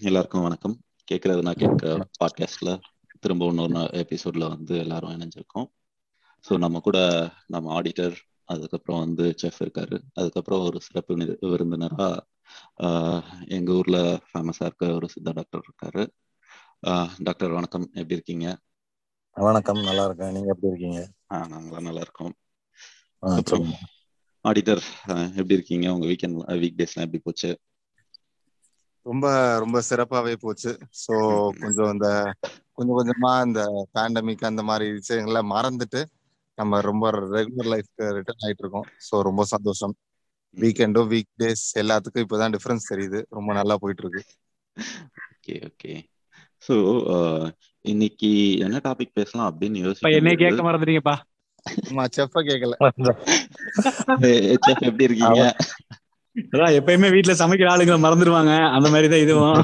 எல்லாருக்கும் வணக்கம். கேட்கறது நான் கேட்க பாட்காஸ்ட்ல திரும்ப இன்னொரு எபிசோட்ல வந்து எல்லாரும் இணைஞ்சிருக்கோம். ஸோ நம்ம கூட நம்ம ஆடிட்டர் அதுக்கப்புறம் வந்து செஃப் இருக்காரு. அதுக்கப்புறம் ஒரு சிறப்பு விரு- விருந்தினரா எங்க ஊர்ல ஃபேமஸா இருக்க ஒரு சித்தா டாக்டர் இருக்காரு. டாக்டர் வணக்கம். எப்படி இருக்கீங்க? வணக்கம் நல்லா இருக்கேன். நீங்க எப்படி இருக்கீங்க? ஆஹ் நாங்களாம் நல்லா இருக்கோம். அப்புறம் ஆடிட்டர் எப்படி இருக்கீங்க? உங்க வீக்கெண்ட் வீக் டேஸ்லாம் எப்படி போச்சு? ரொம்ப ரொம்ப சிறப்பாவே போச்சு. ஸோ ம்ஹும். கொஞ்சம் இந்த கொஞ்சம் கொஞ்சமா இந்த பேண்டமிக் அந்த மாதிரி விஷயங்களை மறந்துட்டு நம்ம ரொம்ப ரெகுலர் லைஃப்க்கு ரிட்டர்ன் ஆயிட்டு இருக்கோம் ஸோ ரொம்ப சந்தோஷம். வீக்கெண்டும் வீக் டேஸ் எல்லாத்துக்கும் இப்போதான் டிஃபரன்ஸ் தெரியுது. ரொம்ப நல்லா போயிட்டு இருக்கு ஓகே. ஓகே ஸோ இன்னைக்கு என்ன டாபிக் பேசலாம் அப்படின்னு இப்ப என்னை கேட்க மறந்துட்டீங்கப்பா. ஆமா செஃப்ப கேட்கல செஃப் எப்படி இருக்கீங்க? அதான் எப்பயுமே வீட்டுல சமைக்கிற ஆளுங்களை மறந்துடுவாங்க அந்த மாதிரி தான் இதுவும்.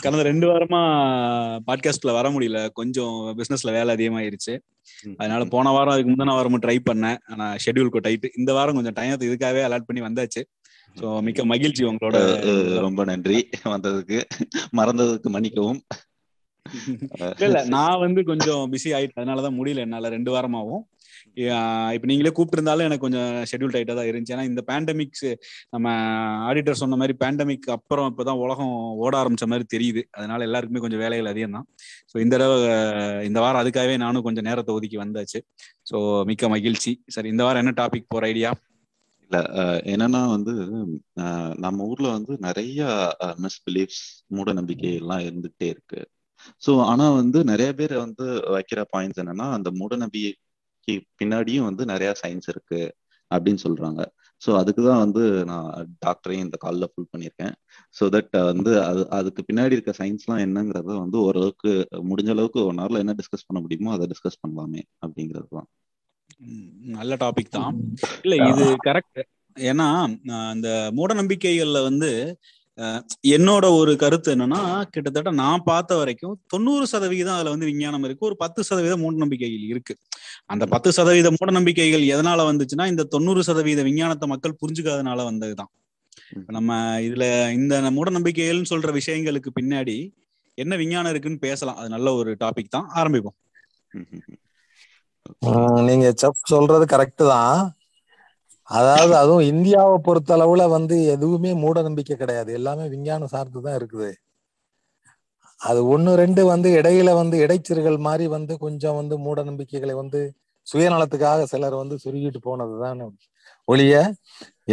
கடந்த ரெண்டு வாரமா பாட்காஸ்ட்ல வர முடியல. கொஞ்சம் பிசினஸ்ல வேலை அதிகமாயிருச்சு. அதனால போன வாரம் அதுக்கு முந்தின வாரமும் ட்ரை பண்ணேன். ஆனா ஷெட்யூல் டைட் இந்த வாரம் கொஞ்சம் டைம் இதுக்காகவே அலாட் பண்ணி வந்தாச்சு. ஸோ மிக்க மகிழ்ச்சி உங்களோட ரொம்ப நன்றி. வந்ததுக்கு. மறந்ததுக்கு மன்னிக்கவும். இல்ல நான் வந்து கொஞ்சம் பிஸி ஆயிட்டு அதனாலதான் முடியல. என்னால ரெண்டு வாரமாவும். இப்ப நீங்களே கூப்பிட்டுருந்தாலும் எனக்கு கொஞ்சம் ஷெட்யூல் டைட்டா தான் இருந்துச்சு. ஏன்னா இந்த பேண்டமிக்ஸ் நம்ம ஆடிட்டர் சொன்ன மாதிரி பேண்டமிக் அப்புறம் இப்பதான் உலகம் ஓட ஆரம்பிச்ச மாதிரி தெரியுது. அதனால எல்லாருக்குமே கொஞ்சம் வேலைகள் அதிகம் தான் ஸோ இந்த தடவை இந்த வாரம் அதுக்காகவே நானும் கொஞ்சம் நேரத்தை ஒதுக்கி வந்தாச்சு. ஸோ மிக்க மகிழ்ச்சி. சரி இந்த வாரம் என்ன டாபிக் போற ஐடியா இல்ல என்னன்னா வந்து நம்ம ஊர்ல வந்து நிறைய மிஸ்பிலீஃப்ஸ் மூட நம்பிக்கை எல்லாம் இருந்துகிட்டே இருக்கு. ஸோ ஆனா வந்து நிறைய பேர் வந்து வைக்கிற பாயிண்ட்ஸ் என்னன்னா அந்த மூட நம்பிக்கை பின்னாடியும் வந்து நிறைய சயின்ஸ் இருக்கு அப்படின்னு சொல்றாங்க. ஸோ அதுக்கு தான் வந்து நான் டாக்டரையும் இந்த காலில் ஃபுல் பண்ணியிருக்கேன். ஸோ தட் வந்து அது அதுக்கு பின்னாடி இருக்க சயின்ஸ்லாம் என்னங்கிறத வந்து ஓரளவுக்கு முடிஞ்ச அளவுக்கு ஒன் ஹவர்ல என்ன டிஸ்கஸ் பண்ண முடியுமோ அதை டிஸ்கஸ் பண்ணலாமே அப்படிங்கிறது தான். நல்ல டாபிக் தான். இல்ல இது கரெக்ட் ஏன்னா அந்த மூட நம்பிக்கைகள்ல வந்து என்னோட ஒரு கருத்து என்னன்னா கிட்டத்தட்ட நான் பார்த்த வரைக்கும் தொண்ணூறு சதவிகிதம் அதுல வந்து விஞ்ஞானம் இருக்கு. ஒரு பத்து சதவீதம் மூட நம்பிக்கைகள் இருக்கு. அந்த பத்து சதவீத மூட நம்பிக்கைகள் எதனால வந்துச்சுன்னா இந்த தொண்ணூறு சதவீத விஞ்ஞானத்தை மக்கள் புரிஞ்சுக்காதனால வந்ததுதான். நம்ம இதுல இந்த மூட நம்பிக்கைகள்னு சொல்ற விஷயங்களுக்கு பின்னாடி என்ன விஞ்ஞானம் இருக்குன்னு பேசலாம். அது நல்ல ஒரு டாபிக் தான். ஆரம்பிப்போம். நீங்க சொல்றது கரெக்ட் தான். அதாவது அதுவும் இந்தியாவை பொறுத்த அளவுல வந்து எதுவுமே மூட நம்பிக்கை கிடையாது. எல்லாமே விஞ்ஞானம் சார்ந்து தான் இருக்குது. அது ஒண்ணு ரெண்டு வந்து இடையில வந்து இடைச்சிறுகள் மாதிரி வந்து கொஞ்சம் வந்து மூட நம்பிக்கைகளை வந்து சுயநலத்துக்காக சிலர் வந்து சுருகிட்டு போனதுதான் ஒழிய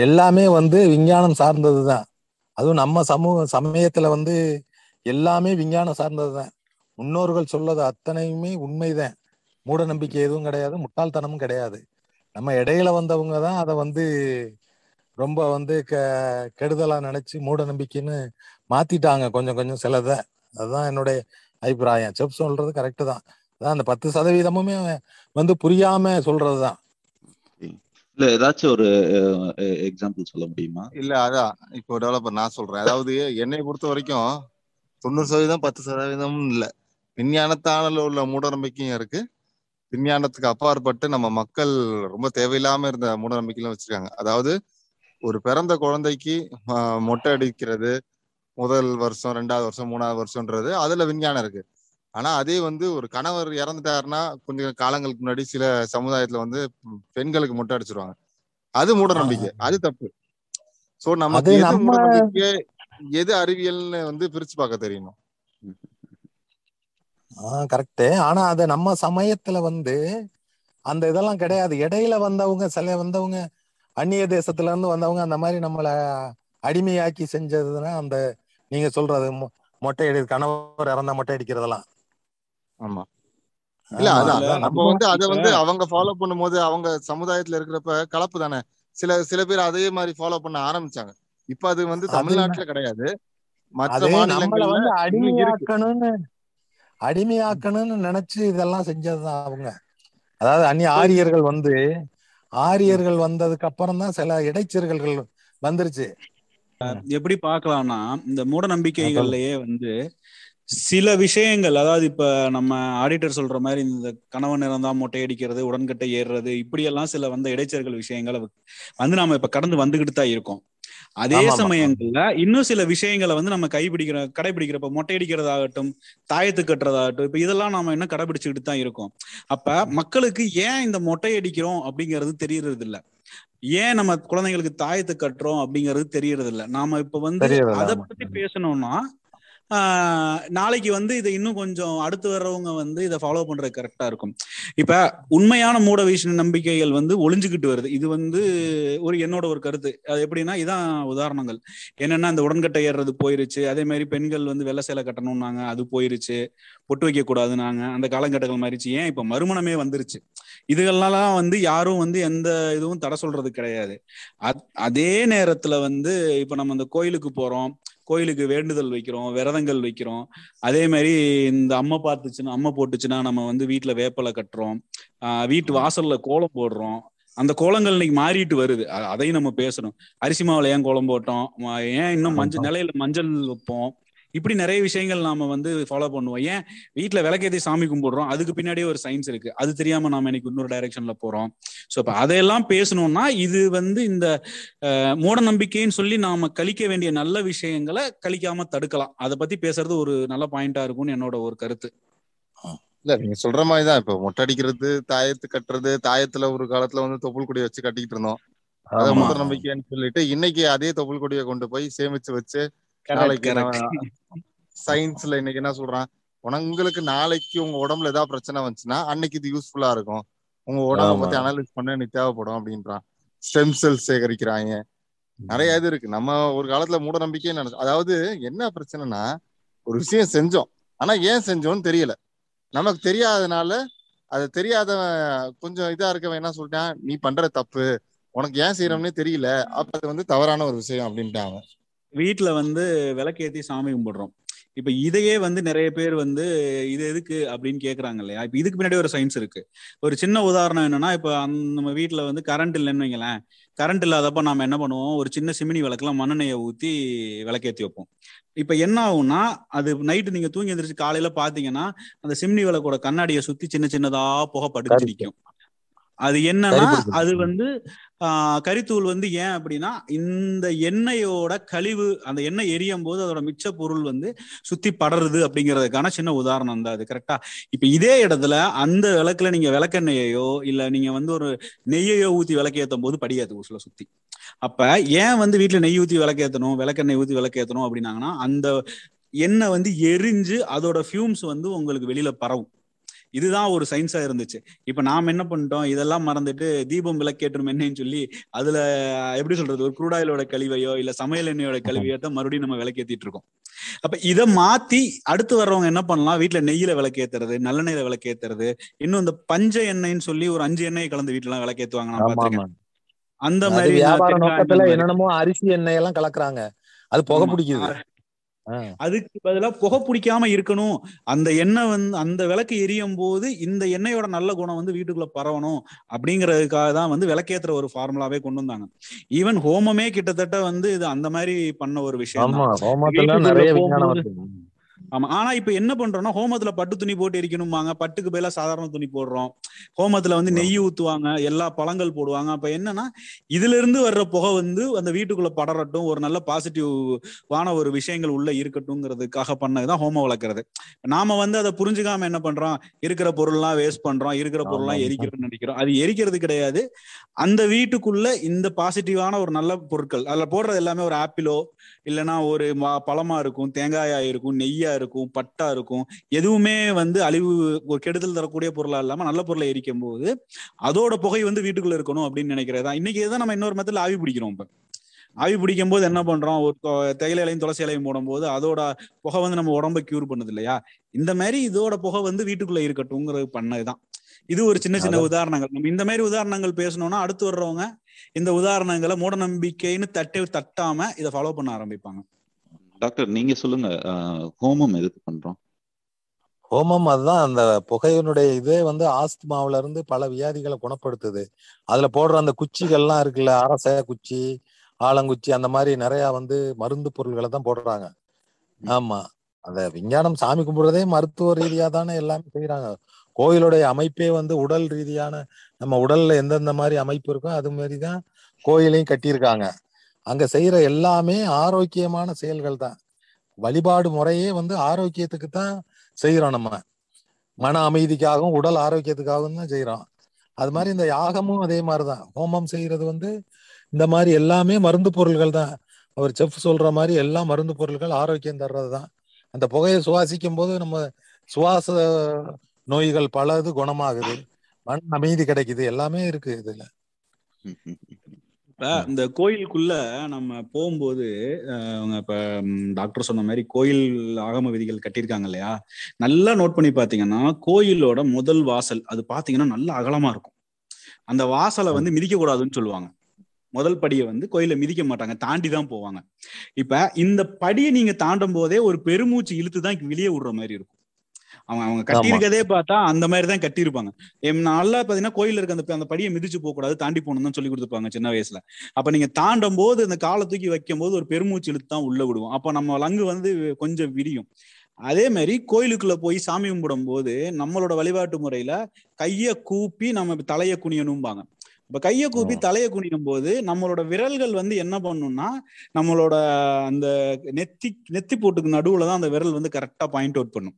எல்லாமே வந்து விஞ்ஞானம் சார்ந்தது தான் அதுவும் நம்ம சமூக சமயத்துல வந்து எல்லாமே விஞ்ஞானம் சார்ந்தது தான் முன்னோர்கள் சொல்லது அத்தனையுமே உண்மைதான். மூட நம்பிக்கை எதுவும் கிடையாது முட்டாள்தனமும் கிடையாது. நம்ம இடையில வந்தவங்க தான் அதை வந்து ரொம்ப வந்து க கெடுதலா நினைச்சு மூட நம்பிக்கைன்னு மாத்திட்டாங்க கொஞ்சம் கொஞ்சம் சிலதை. அதுதான் என்னுடைய அபிப்பிராயம். செப் சொல்றது கரெக்டு தான். அதான் அந்த பத்து சதவீதமுமே வந்து புரியாம சொல்றதுதான் இல்ல ஏதாச்சும் ஒரு எக்ஸாம்பிள் சொல்ல முடியுமா? இல்ல அதான். இப்போ டெவலப்பர் நான் சொல்றேன். அதாவது என்னை பொறுத்த வரைக்கும் தொண்ணூறு சதவீதம் பத்து சதவீதம் இல்ல. விஞ்ஞானத்தான உள்ள மூட நம்பிக்கையும் இருக்கு. விஞ்ஞானத்துக்கு அப்பாற்பட்டு நம்ம மக்கள் ரொம்ப தேவையில்லாம இருந்த மூட நம்பிக்கையும் வச்சிருக்காங்க. அதாவது ஒரு பிறந்த குழந்தைக்கு மொட்டை அடிக்கிறது முதல் வருஷம் ரெண்டாவது வருஷம் மூணாவது வருஷம்ன்றது அதுல விஞ்ஞானம் இருக்கு. ஆனா அதே வந்து ஒரு கணவர் இறந்துட்டாருன்னா கொஞ்சம் காலங்களுக்கு முன்னாடி சில சமுதாயத்துல வந்து பெண்களுக்கு மொட்டை அடிச்சிருவாங்க. அது மூட நம்பிக்கை அது தப்பு. சோ நமக்கு எது மூட நம்பிக்கை எது அறிவியல்னு வந்து பிரிச்சு பார்க்க தெரியணும் ஆஹ் கரெக்டு ஆனா அது நம்ம சமயத்துல வந்து அந்த இதெல்லாம் கிடையாது. இடையில வந்தவங்க சில வந்தவங்க அந்நிய தேசத்துல இருந்து வந்தவங்க அந்த மாதிரி நம்மள அடிமையாக்கி செஞ்சதுன்னா அந்த நீங்க சொல்றது மொட்டை அடி கணவர் இறந்தா மொட்டை அடிக்கிறதெல்லாம். ஆமா. இல்ல அதான் நம்ம- வந்து அத வந்து அவங்க ஃபாலோ பண்ணும்போது அவங்க சமுதாயத்துல இருக்கிறப்ப கலப்பு தானே. சில சில பேர் அதே மாதிரி ஃபாலோ பண்ண ஆரம்பிச்சாங்க. இப்ப அது வந்து தமிழ்நாட்டுல கிடையாது. மற்ற மாநிலங்கள்ல அடிமையாக்கணும்னு நினைச்சு இதெல்லாம் செஞ்சதுதான் அவங்க. அதாவது அந்நிய ஆரியர்கள் வந்து ஆரியர்கள் வந்ததுக்கு அப்புறம் தான் சில இடைச்சர்கள் வந்துருச்சு. எப்படி பாக்கலாம்னா இந்த மூட நம்பிக்கைகள்லயே வந்து சில விஷயங்கள் அதாவது இப்ப நம்ம ஆடிட்டர் சொல்ற மாதிரி இந்த கணவன் இறந்தா மொட்டை அடிக்கிறது உடன்கட்டை ஏறுறது இப்படியெல்லாம் சில வந்த இடைச்சர்கள் விஷயங்களை வந்து நாம இப்ப கடந்து வந்துகிட்டு தான் இருக்கோம் அதே. சமயங்கள்ல இன்னும் சில விஷயங்களை வந்து நம்ம கைப்பிடிக்கிற கடைபிடிக்கிறப்ப மொட்டை அடிக்கிறதாகட்டும் தாயத்து கட்டுறதாகட்டும் இப்ப இதெல்லாம் நாம இன்னும் கடைபிடிச்சுக்கிட்டு தான் இருக்கோம் அப்ப மக்களுக்கு ஏன் இந்த மொட்டை அடிக்கிறோம் அப்படிங்கிறது தெரியறது இல்ல ஏன் நம்ம குழந்தைங்களுக்கு தாயத்து கட்டுறோம் அப்படிங்கிறது தெரியறது இல்ல நாம இப்ப வந்து அதை. பத்தி பேசணும்னா நாளைக்கு வந்து இதை இன்னும் கொஞ்சம் அடுத்து வர்றவங்க வந்து இதை ஃபாலோ பண்றது கரெக்டா இருக்கும். இப்ப உண்மையான மூட வீஷ நம்பிக்கைகள் வந்து ஒளிஞ்சுக்கிட்டு வருது. இது வந்து ஒரு என்னோட ஒரு கருத்து. அது எப்படின்னா இதான் உதாரணங்கள். என்னன்னா இந்த உடன்கட்டை ஏறுறது போயிருச்சு. அதே மாதிரி பெண்கள் வந்து வெள்ளை சேலை கட்டணும்னாங்க அது போயிருச்சு. பொட்டு வைக்க கூடாதுனாங்க. அந்த காலங்கட்டங்கள் மாறிச்சு. ஏன் இப்ப மறுமணமே வந்துருச்சு? இதுகள்லாம் வந்து யாரும் வந்து எந்த இதுவும் தடை சொல்றது கிடையாது. அத்- அதே நேரத்துல வந்து இப்ப நம்ம அந்த கோயிலுக்கு போறோம். கோயிலுக்கு வேண்டுதல் வைக்கிறோம் விரதங்கள் வைக்கிறோம். அதே மாதிரி இந்த அம்மை பார்த்துச்சுன்னா அம்மை போட்டுச்சுன்னா நம்ம வந்து வீட்டுல வேப்பலை கட்டுறோம். வீட்டு வாசல்ல கோலம் போடுறோம். அந்த கோலங்கள் இன்னைக்கு மாறிட்டு வருது. அதையும் நம்ம பேசணும். அரிசி மாவுல ஏன் கோலம் போட்டோம்? ஏன் இன்னும் மஞ்சள் நிலையில மஞ்சள் வைப்போம்? இப்படி நிறைய விஷயங்கள் நாம வந்து ஃபாலோ பண்ணுவோம். ஏன்? வீட்டுல விளக்கேத்தி சாமி கும்பிடுறோம். அதுக்கு பின்னாடியே ஒரு சயின்ஸ் இருக்கு. அது தெரியாம நாம இன்னைக்கு இன்னொரு டைரக்ஷன்ல போறோம். சோ இப்ப அதையெல்லாம் பேசணும்னா இது வந்து இந்த மூட நம்பிக்கைன்னு சொல்லி நாம கழிக்க வேண்டிய நல்ல விஷயங்களை கழிக்காம தடுக்கலாம். அதை பத்தி பேசுறது ஒரு நல்ல பாயிண்டா இருக்கும்னு என்னோட ஒரு கருத்து. இல்ல நீங்க சொல்ற மாதிரிதான் இப்ப மொட்டை அடிக்கிறது தாயத்து கட்டுறது தாயத்துல ஒரு காலத்துல வந்து தொப்புள் கொடி வச்சு கட்டிக்கிட்டு இருந்தோம். அதை. மூட நம்பிக்கைன்னு சொல்லிட்டு இன்னைக்கு அதே தொப்புள் கொடியை கொண்டு போய் சேமிச்சு வச்சு நாளைக்கு. சயின்ஸ்ல இன்னைக்கு என்ன சொல்றான்? உங்களுக்கு நாளைக்கு உங்க உடம்புல ஏதாவது பிரச்சனை வந்துச்சுன்னா அன்னைக்கு இது யூஸ்ஃபுல்லா இருக்கும். உங்க உடம்ப. பத்தி அனலைஸ் பண்ண எனக்கு தேவைப்படும் அப்படின்றான். ஸ்டெம் செல் சேகரிக்கிறாங்க நிறைய இது இருக்கு. நம்ம ஒரு காலத்துல மூட நம்பிக்கையே நினைச்சோம் அதாவது என்ன பிரச்சனைனா ஒரு விஷயம் செஞ்சோம். ஆனா ஏன் செஞ்சோம்னு தெரியல. நமக்கு தெரியாதனால அது தெரியாதவன் கொஞ்சம் இதா இருக்கவன் என்ன சொல்லிட்டான்? நீ பண்ற தப்பு. உனக்கு ஏன் செய்யறோம்னே தெரியல. அப்ப அது வந்து தவறான ஒரு விஷயம் அப்படின்ட்டாங்க வீட்டுல வந்து விளக்கேத்தி சாமி கும்பிடுறோம். இப்ப இதையே வந்து நிறைய பேர் வந்து இது எதுக்கு அப்படின்னு கேக்குறாங்க இல்லையா? இப்ப இதுக்கு பின்னாடி ஒரு சயின்ஸ் இருக்கு. ஒரு சின்ன உதாரணம் என்னன்னா இப்ப அந்த நம்ம வீட்டுல வந்து கரண்ட் இல்லைன்னு வைங்களேன். கரண்ட் இல்லாதப்ப நாம என்ன பண்ணுவோம்? ஒரு சின்ன சிமினி விளக்குலாம் மண்ணெண்ணெயை ஊத்தி விளக்கேத்தி வைப்போம். இப்ப என்ன ஆகும்னா அது நைட்டு நீங்க தூங்கி எந்திரிச்சு காலையில பாத்தீங்கன்னா அந்த சிம்னி விளக்கோட கண்ணாடியை சுத்தி சின்ன சின்னதா புகை படிச்சு கருத்து. அது என்னன்னா. அது வந்து ஆஹ் கரித்தூள் வந்து ஏன் அப்படின்னா இந்த எண்ணெயோட கழிவு அந்த எண்ணெய் எரியும் போது அதோட மிச்ச பொருள் வந்து சுத்தி படருது அப்படிங்கிறதுக்கான சின்ன உதாரணம் தான் அது கரெக்டா இப்ப இதே இடத்துல அந்த விளக்குல நீங்க விளக்கெண்ணெயையோ இல்ல நீங்க வந்து ஒரு நெய்யையோ ஊத்தி விளக்கேத்தும் போது படியாது உசுல சுத்தி. அப்ப ஏன் வந்து வீட்டுல நெய் ஊத்தி விளக்கேத்தணும் விளக்கெண்ணெய் ஊத்தி விளக்கேத்தணும் அப்படின்னாங்கன்னா அந்த எண்ணெய் வந்து எரிஞ்சு அதோட ஃபியூம்ஸ் வந்து உங்களுக்கு வெளியில பரவும். இதுதான் ஒரு சயின்ஸா இருந்துச்சு. இப்ப நாம என்ன பண்ணிட்டோம்? இதெல்லாம் மறந்துட்டு தீபம் விளக்கேற்றும் எண்ணெய்ன்னு சொல்லி அதுல எப்படி சொல்றது? ஒரு குரூடாயிலோட கழிவையோ இல்ல சமையல் எண்ணெயோட கழிவையோ தான் மறுபடியும் நம்ம விளக்கேத்திட்டு இருக்கோம். அப்ப இதை மாத்தி அடுத்து வர்றவங்க என்ன பண்ணலாம்? வீட்டுல நெய்யில விளக்கேத்துறது நல்லெண்ணெயில விளக்கேத்துறது இன்னும் இந்த பஞ்ச எண்ணெய்ன்னு சொல்லி ஒரு அஞ்சு எண்ணெய் கலந்து வீட்டுல எல்லாம் விளக்கேத்துவாங்க நான் பாத்திருக்கேன் அந்த மாதிரி வியாபார நோக்கத்துல. என்னென்னமோ அரிசி எண்ணெய் எல்லாம் கலக்குறாங்க. அது புகை. பிடிக்குது. அதுக்கு பதிலா புகை பிடிக்காம இருக்கணும். அந்த எண்ணெய் வந்து அந்த விளக்கு எரியும் போது இந்த எண்ணெயோட நல்ல குணம் வந்து வீட்டுக்குள்ள பரவணும் அப்படிங்கறதுக்காக தான் வந்து விளக்கேத்துற ஒரு ஃபார்முலாவே கொண்டு வந்தாங்க. ஈவன் ஹோமமே கிட்டத்தட்ட வந்து இது அந்த மாதிரி பண்ண ஒரு விஷயம் ஆமா. ஆனா இப்ப என்ன பண்றோம்னா ஹோமத்துல பட்டு துணி போட்டு எரிக்கணுமாங்க பட்டுக்கு பதிலா சாதாரண துணி போடுறோம். ஹோமத்துல வந்து நெய் ஊத்துவாங்க. எல்லா பழங்கள் போடுவாங்க. அப்ப என்னன்னா இதுல இருந்து வர்ற புகை வந்து அந்த வீட்டுக்குள்ள படரட்டும். ஒரு நல்ல பாசிட்டிவ் வான ஒரு விஷயங்கள் உள்ள இருக்கட்டும்ங்கிறதுக்காக பண்ணதுதான் ஹோமம் வளர்க்கறது. நாம வந்து அதை புரிஞ்சுக்காம என்ன பண்றோம்? இருக்கிற பொருள்லாம் வேஸ்ட் பண்றோம். இருக்கிற பொருள்லாம். எரிக்கிறோம்னு நினைக்கிறோம். அது எரிக்கிறது கிடையாது. அந்த வீட்டுக்குள்ள இந்த பாசிட்டிவான ஒரு நல்ல பொருட்கள் அதுல போடுறது எல்லாமே ஒரு ஆப்பிளோ இல்லைன்னா ஒரு பழமா இருக்கும் தேங்காயா இருக்கும் நெய்யா இருக்கும் பட்டா இருக்கும் எதுவுமே வந்து அழிவு ஒரு கெடுதல் தரக்கூடிய பொருளா இல்லாம நல்ல பொருளை எரிக்கும் போது அதோட புகை வந்து வீட்டுக்குள்ள இருக்கணும் அப்படின்னு நினைக்கிறதா இன்னைக்கு இதை நம்ம இன்னொரு மெத்தட்ல ஆவி பிடிக்கிறோம் இப்ப. ஆவி பிடிக்கும் போது என்ன பண்றோம்? ஒரு தொ- தேயிலை இலையும் துளசி இலையும் போடும்போது அதோட புகை வந்து நம்ம உடம்ப கியூர் பண்ணுது இல்லையா? இந்த மாதிரி இதோட புகை வந்து வீட்டுக்குள்ள இருக்கட்டும்ங்கிறது பண்ணதுதான். இது ஒரு சின்ன சின்ன உதாரணங்கள். நம்ம இந்த மாதிரி உதாரணங்கள் பேசணும்னா அடுத்து வர்றவங்க இந்த உதாரணங்களை மூட நம்பிக்கைன்னு தட்டி தட்டாம இதை ஃபாலோ பண்ண ஆரம்பிப்பாங்க. டாக்டர் நீங்க சொல்லுங்க. ஹோமம் எதுக்கு பண்றோம்? ஹோமம் அதுதான். அந்த புகையினுடைய இதே வந்து ஆஸ்துமாவுல இருந்து பல வியாதிகளை குணப்படுத்துது. அதுல போடுற அந்த குச்சிகள்லாம் இருக்குல்ல அரச குச்சி ஆலங்குச்சி அந்த மாதிரி நிறைய வந்து மருந்து பொருள்களை தான் போடுறாங்க. ஆமா. அந்த விஞ்ஞானம் சாமி கும்பிடுறதே மருத்துவ ரீதியா தானே எல்லாமே செய்யறாங்க கோயிலுடைய அமைப்பே வந்து உடல் ரீதியான நம்ம உடல்ல எந்தெந்த மாதிரி அமைப்பு இருக்கோ அது மாதிரி தான் கோயிலையும் கட்டியிருக்காங்க. அங்க செய்யற எல்லாமே ஆரோக்கியமான செயல்கள் தான். வழிபாடு முறையே வந்து ஆரோக்கியத்துக்கு தான் செய்யறோம் நம்ம. மன அமைதிக்காகவும் உடல் ஆரோக்கியத்துக்காகவும் தான் செய்யறோம் அது மாதிரி இந்த யாகமும் அதே மாதிரிதான். ஹோமம் செய்யறது வந்து இந்த மாதிரி எல்லாமே மருந்து பொருள்கள் தான். அவர் செஃப் சொல்ற மாதிரி எல்லா மருந்து பொருட்கள் ஆரோக்கியம் தர்றது தான். அந்த புகையை சுவாசிக்கும் போது நம்ம சுவாச நோய்கள் பலது குணமாகுது. மன அமைதி கிடைக்குது. எல்லாமே இருக்கு இதுல. இந்த கோயிலுக்குள்ள நம்ம போகும்போது அவங்க இப்ப டாக்டர் சொன்ன மாதிரி கோயில் ஆகம விதிகள் கட்டியிருக்காங்க இல்லையா? நல்லா நோட் பண்ணி பாத்தீங்கன்னா கோயிலோட முதல் வாசல் அது பாத்தீங்கன்னா நல்ல அகலமா இருக்கும். அந்த வாசலை வந்து மிதிக்க கூடாதுன்னு சொல்லுவாங்க. முதல் படியை வந்து கோயில மிதிக்க மாட்டாங்க தாண்டி தான் போவாங்க. இப்ப இந்த படியை நீங்க தாண்டும் போதே ஒரு பெருமூச்சு இழுத்து தான் வெளியே விடுற மாதிரி இருக்கும். அவங்க அவங்க கட்டியிருக்கதே பார்த்தா அந்த மாதிரி தான் கட்டியிருப்பாங்க. நல்லா பாத்தீங்கன்னா கோயில்ல இருக்க அந்த அந்த படியை மிதிச்சு போக கூடாது தாண்டி போகணும் தான் சொல்லி கொடுத்துருப்பாங்க சின்ன வயசுல. அப்ப நீங்க தாண்டும் போது அந்த காலை தூக்கி வைக்கும் போது ஒரு பெருமூச்சு இழுத்து தான் உள்ள விடுவோம். அப்ப நம்ம லங்கு வந்து கொஞ்சம் விரியும். அதே மாதிரி கோயிலுக்குள்ள போய் சாமி கும்பிடும் போது நம்மளோட வழிபாட்டு முறையில கைய கூப்பி நம்ம தலைய குனியணும்பாங்க. இப்ப கைய கூப்பி தலைய குனியும் போது நம்மளோட விரல்கள் வந்து என்ன பண்ணும்னா நம்மளோட அந்த நெத்தி நெத்தி போட்டுக்கு நடுவுல தான் அந்த விரல் வந்து கரெக்டா பாயிண்ட் அவுட் பண்ணும்.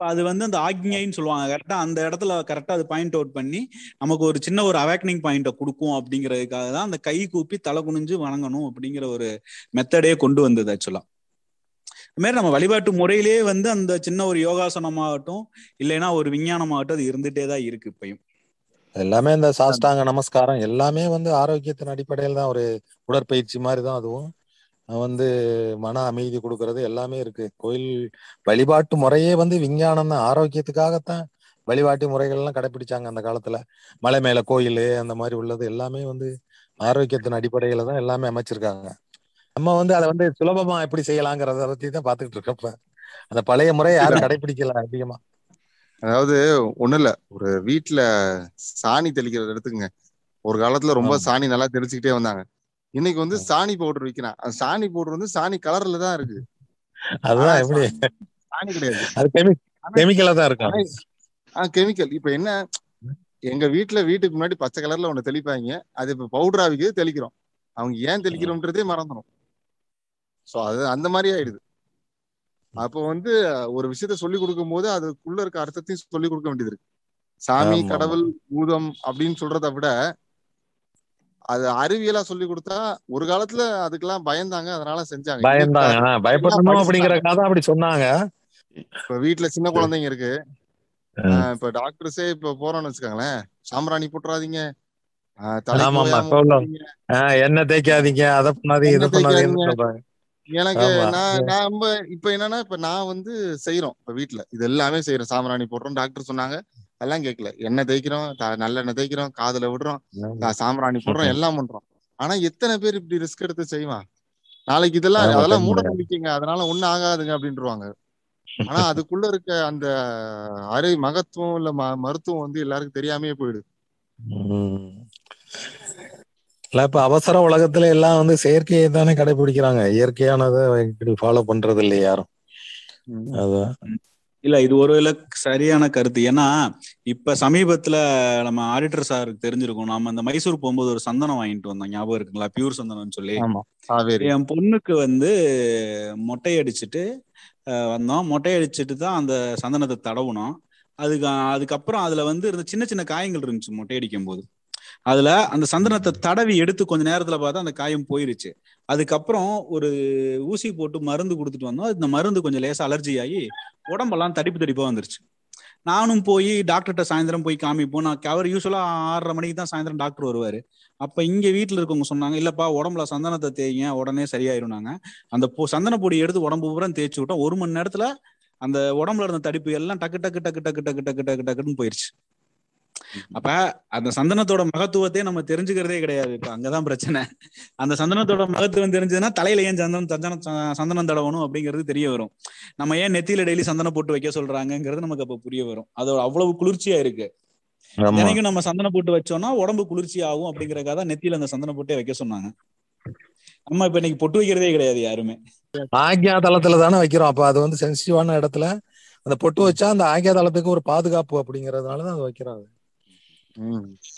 அது வந்து அந்த ஆக்ஞைன்னு சொல்லுவாங்க. கரெக்டா அந்த இடத்துல கரெக்டா அது பாயிண்ட் அவுட் பண்ணி நமக்கு ஒரு சின்ன ஒரு அவேக்னிங் பாயிண்ட கொடுக்கும் அப்படிங்கிறதுக்காக தான் அந்த கை கூப்பி தலை குனிஞ்சு வணங்கணும் அப்படிங்கிற ஒரு மெத்தடே கொண்டு வந்தது ஆக்சுவலா அது மாதிரி நம்ம வழிபாட்டு முறையிலேயே வந்து அந்த சின்ன ஒரு யோகாசனமாகட்டும் இல்லைன்னா ஒரு விஞ்ஞானமாகட்டும் அது இருந்துட்டே தான் இருக்கு இப்பயும். எல்லாமே இந்த சாஷ்டாங்க நமஸ்காரம் எல்லாமே வந்து ஆரோக்கியத்தின் அடிப்படையில் தான் ஒரு உடற்பயிற்சி மாதிரி தான் அதுவும். வந்து மன அமைதி கொடுக்கறது எல்லாமே இருக்கு. கோயில் வழிபாட்டு முறையே வந்து விஞ்ஞானம் தான். ஆரோக்கியத்துக்காகத்தான் வழிபாட்டு முறைகள் எல்லாம் கடைபிடிச்சாங்க அந்த காலத்துல. மலை மேல கோயில் அந்த மாதிரி உள்ளது எல்லாமே வந்து ஆரோக்கியத்தின் அடிப்படையில தான் எல்லாமே அமைச்சிருக்காங்க. நம்ம வந்து அதை வந்து சுலபமா எப்படி செய்யலாங்கிறத பத்தி தான் பாத்துக்கிட்டு இருக்கப்ப. அந்த பழைய முறையை யாரும் கடைபிடிக்கல அதிகமா. அதாவது ஒண்ணு இல்ல. ஒரு வீட்டுல சாணி தெளிக்கிறத எடுத்துக்கங்க. ஒரு காலத்துல ரொம்ப. சாணி நல்லா தெளிச்சுக்கிட்டே வந்தாங்க. இன்னைக்கு வந்து சாணி பவுடர் விக்கிறான். அந்த சாணி பவுடர் வந்து சாணி கலர்ல தான் இருக்கு. அதுதான் எப்படி? சாணி கிடையாது. அது கெமி கெமிக்கலா தான் இருக்கும். ஆஹ் கெமிக்கல் இப்ப என்ன எங்க வீட்டுல வீட்டுக்கு முன்னாடி பச்சை கலர்ல ஒண்ணு தெளிப்பாங்க. அது இப்ப பவுடரா விற்கிறது தெளிக்கிறோம். அவங்க ஏன் தெளிக்கிறோம்ன்றதே மறந்துடும் சோ அது அந்த மாதிரி ஆயிடுது. அப்போ வந்து ஒரு விஷயத்த சொல்லி கொடுக்கும் போது அதுக்குள்ள இருக்க அர்த்தத்தையும் சொல்லி கொடுக்க வேண்டியது இருக்கு. சாமி. கடவுள் பூதம் அப்படின்னு சொல்றதை விட அது அறிவியலா சொல்லி கொடுத்தா ஒரு காலத்துல அதுக்கெல்லாம் பயந்தாங்க அதனால செஞ்சாங்க. பயந்தாங்க. பயப்படணும். அப்படிங்கறக்காக அப்படி சொன்னாங்க. இப்ப வீட்டுல சின்ன குழந்தைங்க இருக்கு. இப்ப டாக்டர்ஸே இப்ப போறோம்னு வச்சுக்கோங்களேன். சாம்பிராணி போட்டுறாதீங்க. எண்ணெய் தேய்க்காதீங்க. அதை பண்ணாதீங்க இதை தேய்க்காதீங்க. சொல்றாங்க. எனக்கு. நான் நான் ரொம்ப இப்ப என்னன்னா இப்ப நான் வந்து செய்யறோம் இப்ப வீட்டுல இது எல்லாமே செய்யறோம் சாம்பிராணி போடுறோம் டாக்டர் சொன்னாங்க. அதெல்லாம் கேட்கல எண்ணெய் தேய்க்கிறோம் நல்லெண்ணெய் தேய்க்கிறோம் காதுல விடுறோம் சாம்பிராணி போடுறோம் எல்லாம் பண்றோம். ஆனா எத்தனை பேர் இப்படி ரிஸ்க் எடுத்து செய்வான்? நாளைக்கு இதெல்லாம் அதெல்லாம் மூட. நம்பிக்கைங்க அதனால ஒண்ணும் ஆகாதுங்க அப்படின்ட்டுருவாங்க ஆனா அதுக்குள்ள இருக்க அந்த அரை மகத்துவம் இல்ல மருத்துவம் வந்து எல்லாருக்கும் தெரியாமயே போயிடுது. இல்ல இப்ப அவசர உலகத்துல எல்லாம் வந்து செயற்கையை தானே கடைபிடிக்கிறாங்க. இயற்கையானதை ஃபாலோ பண்றது இல்லை யாரும். அதான். இல்ல இது ஒரு சரியான கருத்து. ஏன்னா இப்ப சமீபத்துல நம்ம ஆடிட்டர் சாருக்கு தெரிஞ்சிருக்கும். நாம இந்த மைசூர் போகும்போது ஒரு சந்தனம் வாங்கிட்டு வந்தோம். ஞாபகம் இருக்குங்களா? பியூர் சந்தனம்னு சொல்லி. என் பொண்ணுக்கு வந்து மொட்டை அடிச்சுட்டு வந்தோம். மொட்டை அடிச்சுட்டு தான் அந்த சந்தனத்தை தடவுனோம். அதுக்கு அதுக்கப்புறம் அதுல வந்து இருந்த சின்ன சின்ன காயங்கள் இருந்துச்சு மொட்டை அடிக்கும் போது அதுல அந்த சந்தனத்தை தடவி எடுத்து கொஞ்ச நேரத்துல பார்த்தா அந்த காயம் போயிருச்சு. அதுக்கப்புறம் ஒரு ஊசி போட்டு மருந்து கொடுத்துட்டு வந்தோம். அந்த மருந்து கொஞ்சம் லேசா அலர்ஜி ஆகி உடம்பெல்லாம் தடிப்பு தடிப்பா வந்துருச்சு. நானும் போய் டாக்டர்கிட்ட சாயந்தரம் போய் காமிப்போம். நான் அவர் யூஸ்வலா ஆறரை மணிக்கு தான் சாயந்தரம் டாக்டர் வருவாரு. அப்ப இங்க வீட்டுல இருக்கவங்க சொன்னாங்க இல்லப்பா உடம்புல சந்தனத்தை தேய்ங்க உடனே சரியாயிருந்தாங்க அந்த பொ- சந்தன பொடி எடுத்து உடம்பு பூரா தேய்ச்சி விட்டோம். ஒரு மணி நேரத்துல அந்த உடம்புல இருந்த தடிப்பு எல்லாம் டக்கு டக்கு டக்கு டக்கு டக்கு டக்கு டக்கு டக்குன்னு போயிருச்சு. அப்ப அந்த சந்தனத்தோட மகத்துவத்தையே நம்ம தெரிஞ்சுக்கிறதே கிடையாது. இப்ப அங்கதான் பிரச்சனை. அந்த சந்தனத்தோட மகத்துவம் தெரிஞ்சதுன்னா தலையில ஏன் சந்தனம் சந்தனம் சந்தனம் தடவணும் அப்படிங்கிறது தெரிய வரும். நம்ம ஏன் நெத்தியில டெய்லி சந்தனம் போட்டு வைக்க சொல்றாங்கங்கிறது நமக்கு அப்ப புரிய வரும். அது அவ்வளவு குளிர்ச்சியா இருக்கு. ஆமா. தினைக்கும் நம்ம சந்தனம் போட்டு வச்சோம்னா உடம்பு குளிர்ச்சி ஆகும் அப்படிங்கறக்காக தான் நெத்தியில அந்த சந்தனம் போட்டே வைக்க சொன்னாங்க. நம்ம இப்ப இன்னைக்கு பொட்டு வைக்கிறதே கிடையாது யாருமே. ஆக்யா தளத்துல தானே வைக்கிறோம். அப்ப அது வந்து சென்சிட்டிவான இடத்துல அந்த பொட்டு வச்சா அந்த ஆக்யா தளத்துக்கு ஒரு பாதுகாப்பு அப்படிங்கறதுனாலதான் அதை வைக்கிறாங்க.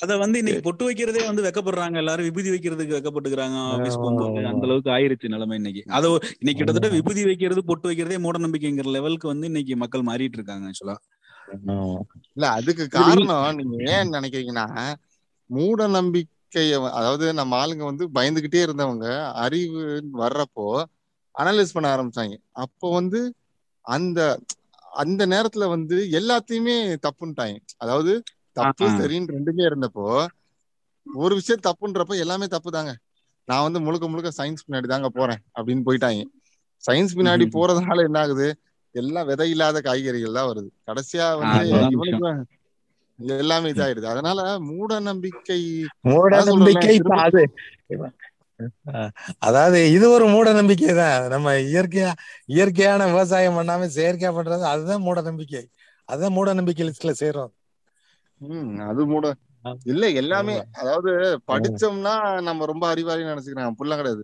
அத வந்து இன்னைக்கு பொட்டு வைக்கிறதே வந்து வெக்கப்படுறாங்க. எல்லாரும் விபூதி வைக்கிறதுக்கு வெக்கப்படுறாங்க ஆபீஸ் போகும்போது அந்த அளவுக்கு ஆயிருச்சு நிலைமை இன்னைக்கு. அது இன்னைக்கு கிட்டத்தட்ட விபூதி வைக்கிறது பொட்டு வைக்கிறதே மூட நம்பிக்கைங்கிற லெவலுக்கு வந்து இன்னைக்கு மக்கள் மாறிட்டு இருக்காங்க ஆக்சுவலா இல்ல அதுக்கு காரணம் நீங்க ஏன் நினைக்கிறீங்கன்னா மூட நம்பிக்கைய அதாவது நம்ம ஆளுங்க வந்து பயந்துகிட்டே இருந்தவங்க அறிவு வர்றப்போ அனலைஸ் பண்ண ஆரம்பிச்சாங்க. அப்போ வந்து அந்த அந்த நேரத்துல வந்து எல்லாத்தையுமே தப்புன்ட்டாங்க. அதாவது தப்பு. சரின்னு ரெண்டுமே இருந்தப்போ ஒரு விஷயம் தப்புன்றப்ப எல்லாமே தப்பு தாங்க நான் வந்து முழுக்க முழுக்க சயின்ஸ் பின்னாடி தாங்க போறேன் அப்படின்னு போயிட்டாங்க. சயின்ஸ் பின்னாடி. போறதுனால என்ன ஆகுது? எல்லாம் விதை இல்லாத காய்கறிகள் தான் வருது. கடைசியா வந்து இவனுக்கு எல்லாமே இதாயிடுது. அதனால மூட நம்பிக்கை மூட நம்பிக்கை அதாவது இது ஒரு மூட நம்பிக்கை தான். நம்ம இயற்கையா இயற்கையான விவசாயம் பண்ணாம செயற்கையா பண்றது அதுதான் மூட நம்பிக்கை. அதுதான் மூட நம்பிக்கை லிஸ்ட்ல சேரும் ம் அது மூட இல்ல எல்லாமே. அதாவது படிச்சோம்னா நம்ம ரொம்ப அறிவாளி நினைச்சுக்கிறாங்க அப்படிலாம் கிடையாது.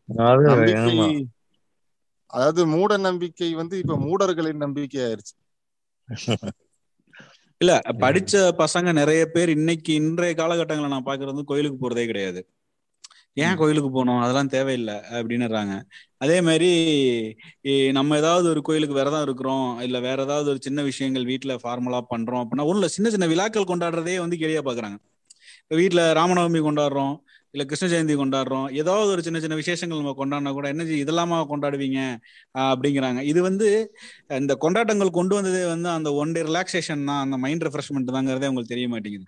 அதாவது மூட நம்பிக்கை வந்து இப்ப மூடர்களின் நம்பிக்கை ஆயிருச்சு. இல்ல படிச்ச பசங்க நிறைய பேர் இன்னைக்கு இன்றைய காலகட்டங்களை நான் பாக்குறது வந்து கோயிலுக்கு போறதே கிடையாது. ஏன். கோயிலுக்கு போகணும் அதெல்லாம் தேவையில்லை அப்படின்னுறாங்க. அதே மாதிரி நம்ம ஏதாவது ஒரு கோயிலுக்கு விரதம் இருக்கிறோம் இல்ல வேற ஏதாவது ஒரு சின்ன விஷயங்கள் வீட்ல ஃபார்மலா பண்றோம் அப்படின்னா ஒண்ணுல சின்ன சின்ன விழாக்கள் கொண்டாடுறதே வந்து கேலியா பாக்குறாங்க. இப்ப வீட்ல ராமநவமி கொண்டாடுறோம் இல்ல கிருஷ்ண ஜெயந்தி கொண்டாடுறோம் ஏதாவது ஒரு சின்ன சின்ன விசேஷங்கள் நம்ம கொண்டாடினா கூட என்ன இதெல்லாமா கொண்டாடுவீங்க? அப்படிங்கிறாங்க. இது வந்து இந்த கொண்டாட்டங்கள் கொண்டு வந்ததே வந்து அந்த ஒன் டே ரிலாக்ஸேஷன் தான் அந்த மைண்ட் ரெஃப்ரெஷ்மெண்ட் தாங்கிறதே உங்களுக்கு தெரிய மாட்டேங்குது.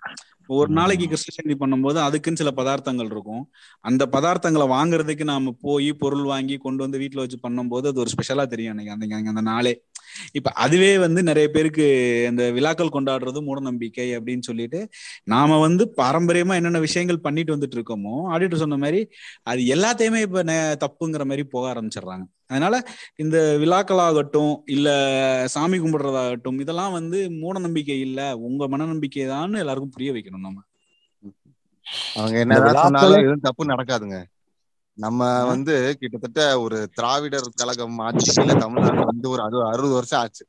ஒரு நாளைக்கு கிருஷ்ண ஜெயந்தி பண்ணும்போது அதுக்குன்னு சில பதார்த்தங்கள் இருக்கும். அந்த பதார்த்தங்களை வாங்குறதுக்கு நாம போய் பொருள் வாங்கி கொண்டு வந்து வீட்ல வச்சு பண்ணும்போது அது ஒரு ஸ்பெஷலா தெரியும் அன்னைக்கு அந்த அந்த நாளே. இப்ப அதுவே வந்து நிறைய பேருக்கு அந்த விழாக்கள் கொண்டாடுறது மூட நம்பிக்கை அப்படின்னு சொல்லிட்டு நாம வந்து பாரம்பரியமா என்னென்ன விஷயங்கள் பண்ணிட்டு வந்துட்டு இருக்கோமோ ஆடிட்டர் சொன்ன மாதிரி அது எல்லாத்தையுமே இப்ப நெ- தப்புங்கிற மாதிரி போக ஆரம்பிச்சிடுறாங்க. அதனால இந்த விழாக்களாகட்டும் இல்ல சாமி கும்பிடுறதாகட்டும் இதெல்லாம் வந்து மூட நம்பிக்கை இல்ல. உங்க மன நம்பிக்கை தான் எல்லாருக்கும் புரிய வைக்கணும் நம்ம. அவங்க எதுவும் தப்பு நடக்காதுங்க. நம்ம? வந்து கிட்டத்தட்ட ஒரு திராவிடர் கழகம் ஆட்சி கீழ தமிழ்நாடு வந்து ஒரு அறுபது அறுபது வருஷம் ஆச்சு.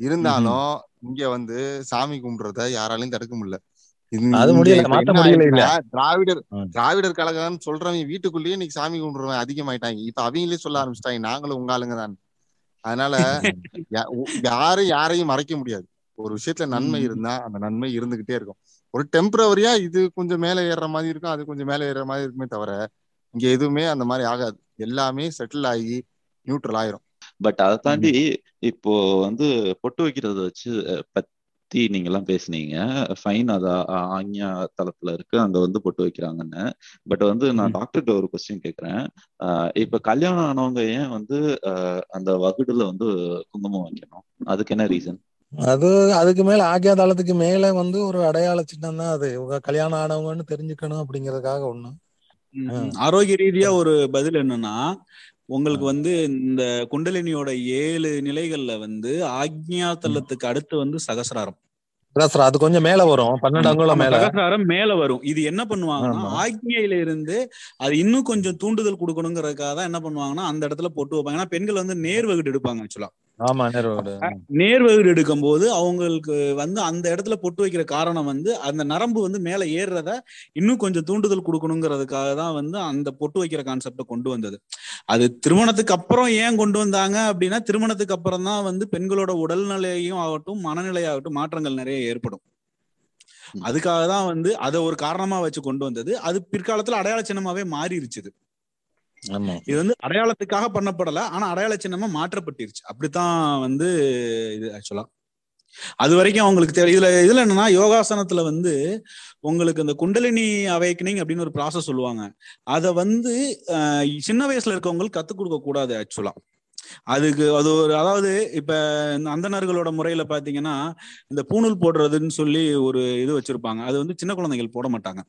இருந்தாலும் இங்க வந்து சாமி கும்பிடுறத யாராலையும் தடுக்க முடியல. அது முடியல மாத்த முடியல. இல்ல திராவிடர். திராவிடர் கழகம்னு சொல்றவங்க வீட்டுக்குள்ளேயே இன்னைக்கு சாமி கும்பிடுறவங்க அதிகமாயிட்டாங்க. இப்ப அவங்களே சொல்ல ஆரம்பிச்சிட்டாங்க நாங்களும் உங்க ஆளுங்க தான். அதனால யாரும் யாரையும் மறைக்க முடியாது. ஒரு விஷயத்துல நன்மை. இருந்தா அந்த நன்மை இருந்துகிட்டே இருக்கும். ஒரு டெம்பரவரியா இது கொஞ்சம் மேல ஏறுற மாதிரி இருக்கும் அது கொஞ்சம் மேல ஏறுற மாதிரி இருக்குமே தவிர இங்க எதுவுமே அந்த மாதிரி ஆகாது. எல்லாமே செட்டில் ஆகி நியூட்ரல் ஆயிரும். பட் அதை தாண்டி இப்போ வந்து பொட்டு வைக்கிறத வச்சு பத்தி நீங்க எல்லாம் பேசுனீங்க. ஃபைன் அது ஆ- ஆக்ஞா தளத்துல இருக்கு. அங்க வந்து பொட்டு வைக்கிறாங்கன்னு. பட் வந்து நான். டாக்டர்கிட்ட ஒரு கொஸ்டின் கேக்குறேன் இப்ப கல்யாணம் ஆனவங்க ஏன் வந்து அந்த வகுடுல வந்து குங்குமம் வைக்கணும்? அதுக்கு என்ன ரீசன் அது அதுக்கு மேல ஆக்கியா தளத்துக்கு மேல வந்து ஒரு அடையாள சின்னம் தான் அது. இவங்க கல்யாணம் ஆனவங்கன்னு தெரிஞ்சுக்கணும் அப்படிங்கறதுக்காக ஒண்ணு. ஆரோக்கிய ரீதியா ஒரு பதில் என்னன்னா உங்களுக்கு வந்து இந்த குண்டலினியோட ஏழு நிலைகள்ல வந்து ஆக்ஞா தலத்துக்கு அடுத்து வந்து சகசிராரம். சகஸ்ரா அது கொஞ்சம் மேல வரும். பன்னெண்டு அங்குலம் மேல. சகசிராரம் மேல வரும். இது என்ன பண்ணுவாங்கன்னா. ஆக்ஞையில இருந்து அது இன்னும் கொஞ்சம் தூண்டுதல் கொடுக்கணுங்கிறதுக்காக தான் என்ன பண்ணுவாங்கன்னா அந்த இடத்துல பொட்டு வைப்பாங்க. ஏன்னா பெண்கள் வந்து நேர் வகுடு எடுப்பாங்க ஆக்சுவலா ஆமா நேர்வோடு நேர் வகுடு எடுக்கும் போது அவங்களுக்கு வந்து அந்த இடத்துல பொட்டு வைக்கிற காரணம் வந்து அந்த நரம்பு வந்து மேல ஏறுறத இன்னும் கொஞ்சம் தூண்டுதல் கொடுக்கணுங்கிறதுக்காக தான் வந்து அந்த பொட்டு வைக்கிற கான்செப்டை கொண்டு வந்தது. அது திருமணத்துக்கு அப்புறம் ஏன் கொண்டு வந்தாங்க அப்படின்னா திருமணத்துக்கு அப்புறம் தான் வந்து பெண்களோட உடல்நிலையும் ஆகட்டும் மனநிலையாகட்டும் மாற்றங்கள் நிறைய ஏற்படும். அதுக்காக தான் வந்து அதை ஒரு காரணமா வச்சு கொண்டு வந்தது. அது பிற்காலத்துல அடையாள சின்னமாவே மாறிடுச்சு இது. ஆமா. இது வந்து அடையாளத்துக்காக பண்ணப்படல. ஆனா அடையாள சின்னமா மாற்றப்பட்டிருச்சு. அப்படித்தான் வந்து இது ஆக்சுவலா அது வரைக்கும் அவங்களுக்கு தேவை இதுல இதுல என்னன்னா யோகாசனத்துல வந்து உங்களுக்கு இந்த குண்டலினி அவைக்கனிங் அப்படின்னு ஒரு ப்ராசஸ் சொல்லுவாங்க. அதை வந்து சின்ன வயசுல இருக்கவங்களுக்கு கத்துக் கொடுக்க கூடாது ஆக்சுவலா அதுக்கு அது ஒரு அதாவது இப்ப இந்த அந்தணர்களோட முறையில பாத்தீங்கன்னா இந்த பூணூல் போடுறதுன்னு சொல்லி ஒரு இது வச்சிருப்பாங்க. அது வந்து சின்ன குழந்தைகள் போட மாட்டாங்க.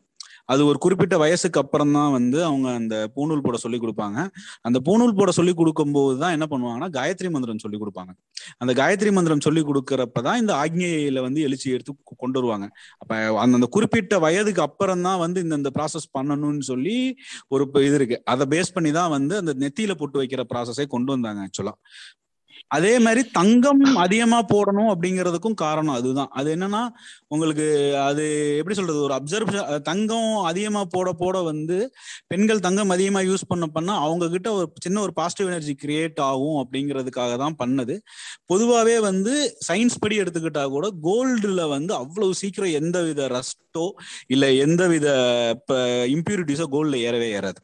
அது ஒரு குறிப்பிட்ட வயசுக்கு அப்புறம் தான் வந்து அவங்க அந்த பூணூல் போட சொல்லி கொடுப்பாங்க. அந்த பூணூல் போட சொல்லி கொடுக்கும்போது தான் என்ன பண்ணுவாங்கன்னா காயத்ரி மந்திரம் சொல்லி கொடுப்பாங்க. அந்த காயத்ரி மந்திரம் சொல்லி கொடுக்கறப்ப தான் இந்த ஆக்ஞையில வந்து எழுச்சி எடுத்து கொண்டு வருவாங்க. அப்ப அந்த அந்த குறிப்பிட்ட வயதுக்கு அப்புறம் தான் வந்து இந்த இந்த ப்ராசஸ் பண்ணணும்னு சொல்லி ஒரு இது இருக்கு. அதை பேஸ் பண்ணி தான் வந்து அந்த நெத்தியில போட்டு வைக்கிற ப்ராசஸே கொண்டு வந்தாங்க ஆக்சுவலா அதே மாதிரி தங்கம் அதிகமா போடணும் அப்படிங்கிறதுக்கும் காரணம் அதுதான். அது என்னன்னா உங்களுக்கு அது எப்படி சொல்றது? ஒரு அப்சர்வ் தங்கம் அதிகமா போட போட வந்து பெண்கள் தங்கம் அதிகமா யூஸ் பண்ண பண்ண அவங்க கிட்ட ஒரு சின்ன ஒரு பாசிட்டிவ் எனர்ஜி கிரியேட் ஆகும் அப்படிங்கிறதுக்காக தான் பண்ணது. பொதுவாகவே வந்து சயின்ஸ் படி எடுத்துக்கிட்டா கூட கோல்டுல வந்து அவ்வளவு சீக்கிரம் எந்த வித ரஸ்டோ இல்ல எந்த வித இம்பியூரிட்டிஸோ கோல்டில் ஏறவே ஏறாது.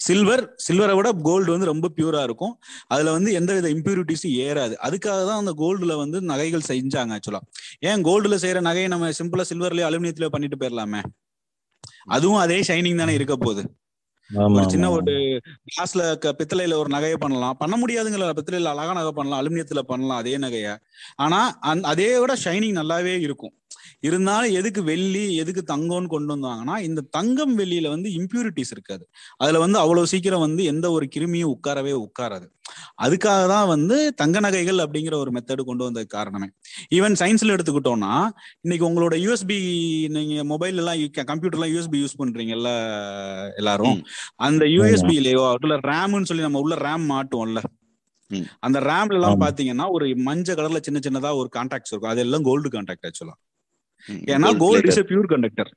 சில்வர் சில்வரை விட கோல்டு வந்து ரொம்ப பியூரா இருக்கும். அதுல வந்து எந்த வித இம்பியூரிட்டிஸும் ஏறாது. அதுக்காக தான் அந்த கோல்டுல வந்து நகைகள் செஞ்சாங்க ஆக்சுவலா ஏன் கோல்டுல செய்யற நகையை நம்ம சிம்பிளா சில்வர்லயோ அலுமினியத்திலயோ பண்ணிட்டு போயிடலாமே அதுவும் அதே ஷைனிங் தானே இருக்க போகுது. ஒரு சின்ன ஒரு கிளாஸ்ல பித்தளையில ஒரு நகையை பண்ணலாம். பண்ண முடியாதுங்களா பித்தளையில அழகா நகை பண்ணலாம் அலுமினியத்துல பண்ணலாம் அதே நகைய. ஆனா அதே விட ஷைனிங் நல்லாவே இருக்கும். இருந்தாலும் எதுக்கு வெள்ளி எதுக்கு தங்கம்னு கொண்டு வந்தாங்கன்னா இந்த தங்கம் வெள்ளியில வந்து இம்பியூரிட்டிஸ் இருக்காது. அதுல வந்து அவ்வளவு சீக்கிரம் வந்து எந்த ஒரு கிருமியும் உட்காரவே உட்காராது. அதுக்காக தான் வந்து தங்க நகைகள் அப்படிங்கிற ஒரு மெத்தடு கொண்டு வந்ததுக்கு காரணமே. ஈவன் சயின்ஸ்ல எடுத்துக்கிட்டோம்னா இன்னைக்கு உங்களோட யூஎஸ்பி நீங்க மொபைல் எல்லாம் கம்ப்யூட்டர் எல்லாம் யூஎஸ்பி யூஸ் பண்றீங்கல்ல எல்லாரும். அந்த யூஎஸ்பிலயோ அதுல ரேம்னு சொல்லி நம்ம உள்ள ரேம் மாட்டுவோம்ல. அந்த ரேம்ல எல்லாம். பாத்தீங்கன்னா ஒரு மஞ்சள் கலர்ல சின்ன சின்னதா ஒரு கான்டாக்ட்ஸ் இருக்கும். அதெல்லாம் கோல்டு கான்டாக்ட் ஆக்சுவலா ஏன்னா gold gold. Is a pure conductor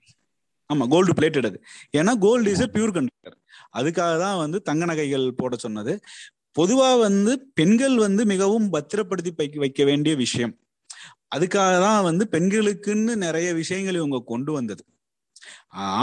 ஆமா கோல்டு பிளேட்டட் அது. ஏன்னா gold is a pure conductor அதுக்காக தான் வந்து தங்க நகைகள் போட சொன்னது. பொதுவா வந்து பெண்கள் வந்து மிகவும் பத்திரப்படுத்தி வைக்க வேண்டிய விஷயம். அதுக்காக தான் வந்து பெண்களுக்குன்னு நிறைய விஷயங்கள் இவங்க கொண்டு வந்தது.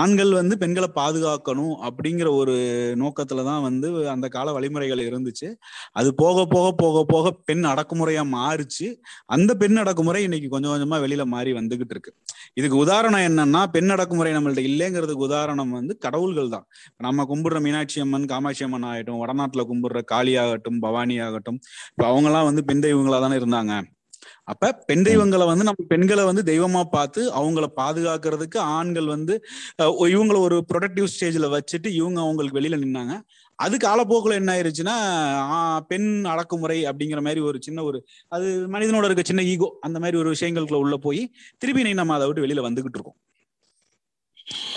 ஆண்கள் வந்து பெண்களை பாதுகாக்கணும் அப்படிங்கிற ஒரு நோக்கத்துல தான் வந்து அந்த கால வழிமுறைகள் இருந்துச்சு. அது போக போக போக போக பெண் அடக்குமுறையா மாறுச்சு. அந்த பெண் அடக்குமுறை இன்னைக்கு கொஞ்சம் கொஞ்சமா வெளியில மாறி வந்துகிட்டு இருக்கு. இதுக்கு உதாரணம் என்னன்னா பெண் அடக்குமுறை நம்மள்ட்ட இல்லைங்கிறதுக்கு உதாரணம் வந்து கடவுள்கள் தான். நம்ம கும்பிடுற மீனாட்சி அம்மன் காமாட்சி அம்மன் ஆகட்டும் வடநாட்டுல கும்பிடுற காளி ஆகட்டும் பவானி ஆகட்டும் இப்ப அவங்க எல்லாம் வந்து பெண் தெய்வங்களா தானே இருந்தாங்க. அப்ப பெண் தெய்வங்களை வந்து நம்ம பெண்களை வந்து தெய்வமா பார்த்து அவங்கள பாதுகாக்கிறதுக்கு ஆண்கள் வந்து இவங்கள ஒரு ப்ரொடக்டிவ் ஸ்டேஜ்ல வச்சுட்டு இவங்க அவங்களுக்கு வெளியில நின்னாங்க. அது காலப்போக்குல என்ன ஆயிருச்சுன்னா பெண் அடக்குமுறை அப்படிங்கிற மாதிரி ஒரு சின்ன ஒரு அது மனிதனோட இருக்க சின்ன ஈகோ அந்த மாதிரி ஒரு விஷயங்களுக்குள்ள உள்ள போய் திருப்பி நீ நம்ம அதை விட்டு வெளியில வந்துகிட்டு இருக்கோம்.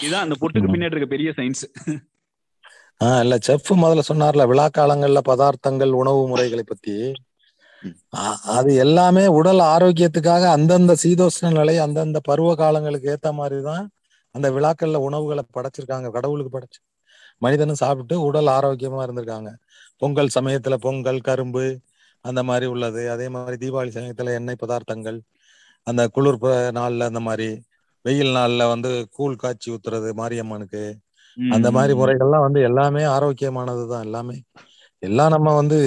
இதான் அந்த பொட்டுக்கு. பின்னாடி இருக்க பெரிய சயின்ஸ் ஆஹ் இல்ல செஃப் முதல்ல சொன்னார்ல விழா காலங்கள்ல பதார்த்தங்கள் உணவு முறைகளை பத்தி. அது எல்லாமே உடல் ஆரோக்கியத்துக்காக அந்தந்த சீதோஷ்ண நிலை அந்தந்த பருவ காலங்களுக்கு ஏத்த மாதிரிதான் அந்த விழாக்கள்ல உணவுகளை படைச்சிருக்காங்க கடவுளுக்கு படைச்சு. மனிதனும் சாப்பிட்டு உடல் ஆரோக்கியமா இருந்திருக்காங்க. பொங்கல் சமயத்துல பொங்கல் கரும்பு அந்த மாதிரி உள்ளது. அதே மாதிரி தீபாவளி சமயத்துல எண்ணெய் பதார்த்தங்கள் அந்த குளிர் நாள்ல அந்த மாதிரி வெயில் நாள்ல வந்து கூழ் காய்ச்சி ஊத்துறது மாரியம்மனுக்கு. அந்த மாதிரி முறைகள்லாம் வந்து எல்லாமே ஆரோக்கியமானதுதான் எல்லாமே. எல்லாம் நம்ம வந்து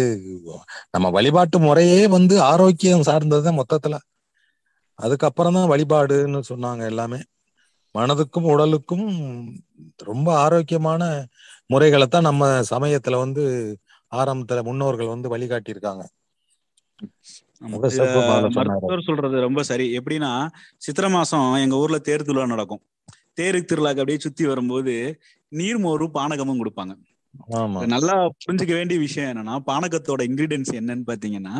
நம்ம வழிபாட்டு முறையே வந்து ஆரோக்கியம் சார்ந்ததுதான் மொத்தத்துல. அதுக்கப்புறம் தான் வழிபாடுன்னு சொன்னாங்க எல்லாமே. மனதுக்கும் உடலுக்கும் ரொம்ப ஆரோக்கியமான முறைகளை தான் நம்ம சமயத்துல வந்து ஆரம்பத்துல முன்னோர்கள் வந்து வழிகாட்டியிருக்காங்க. மருத்துவர் சொல்றது ரொம்ப சரி. எப்படின்னா சித்திரை மாசம் எங்க ஊர்ல தேர் திருவிழா நடக்கும். தேரு திருவிழாக்கு அப்படியே சுத்தி வரும்போது நீர்மோரும் பானகமும் கொடுப்பாங்க. நல்லா புரிஞ்சுக்க வேண்டிய விஷயம் என்னன்னா பானகத்தோட இன்கிரீடியன்ஸ் என்னன்னு பாத்தீங்கன்னா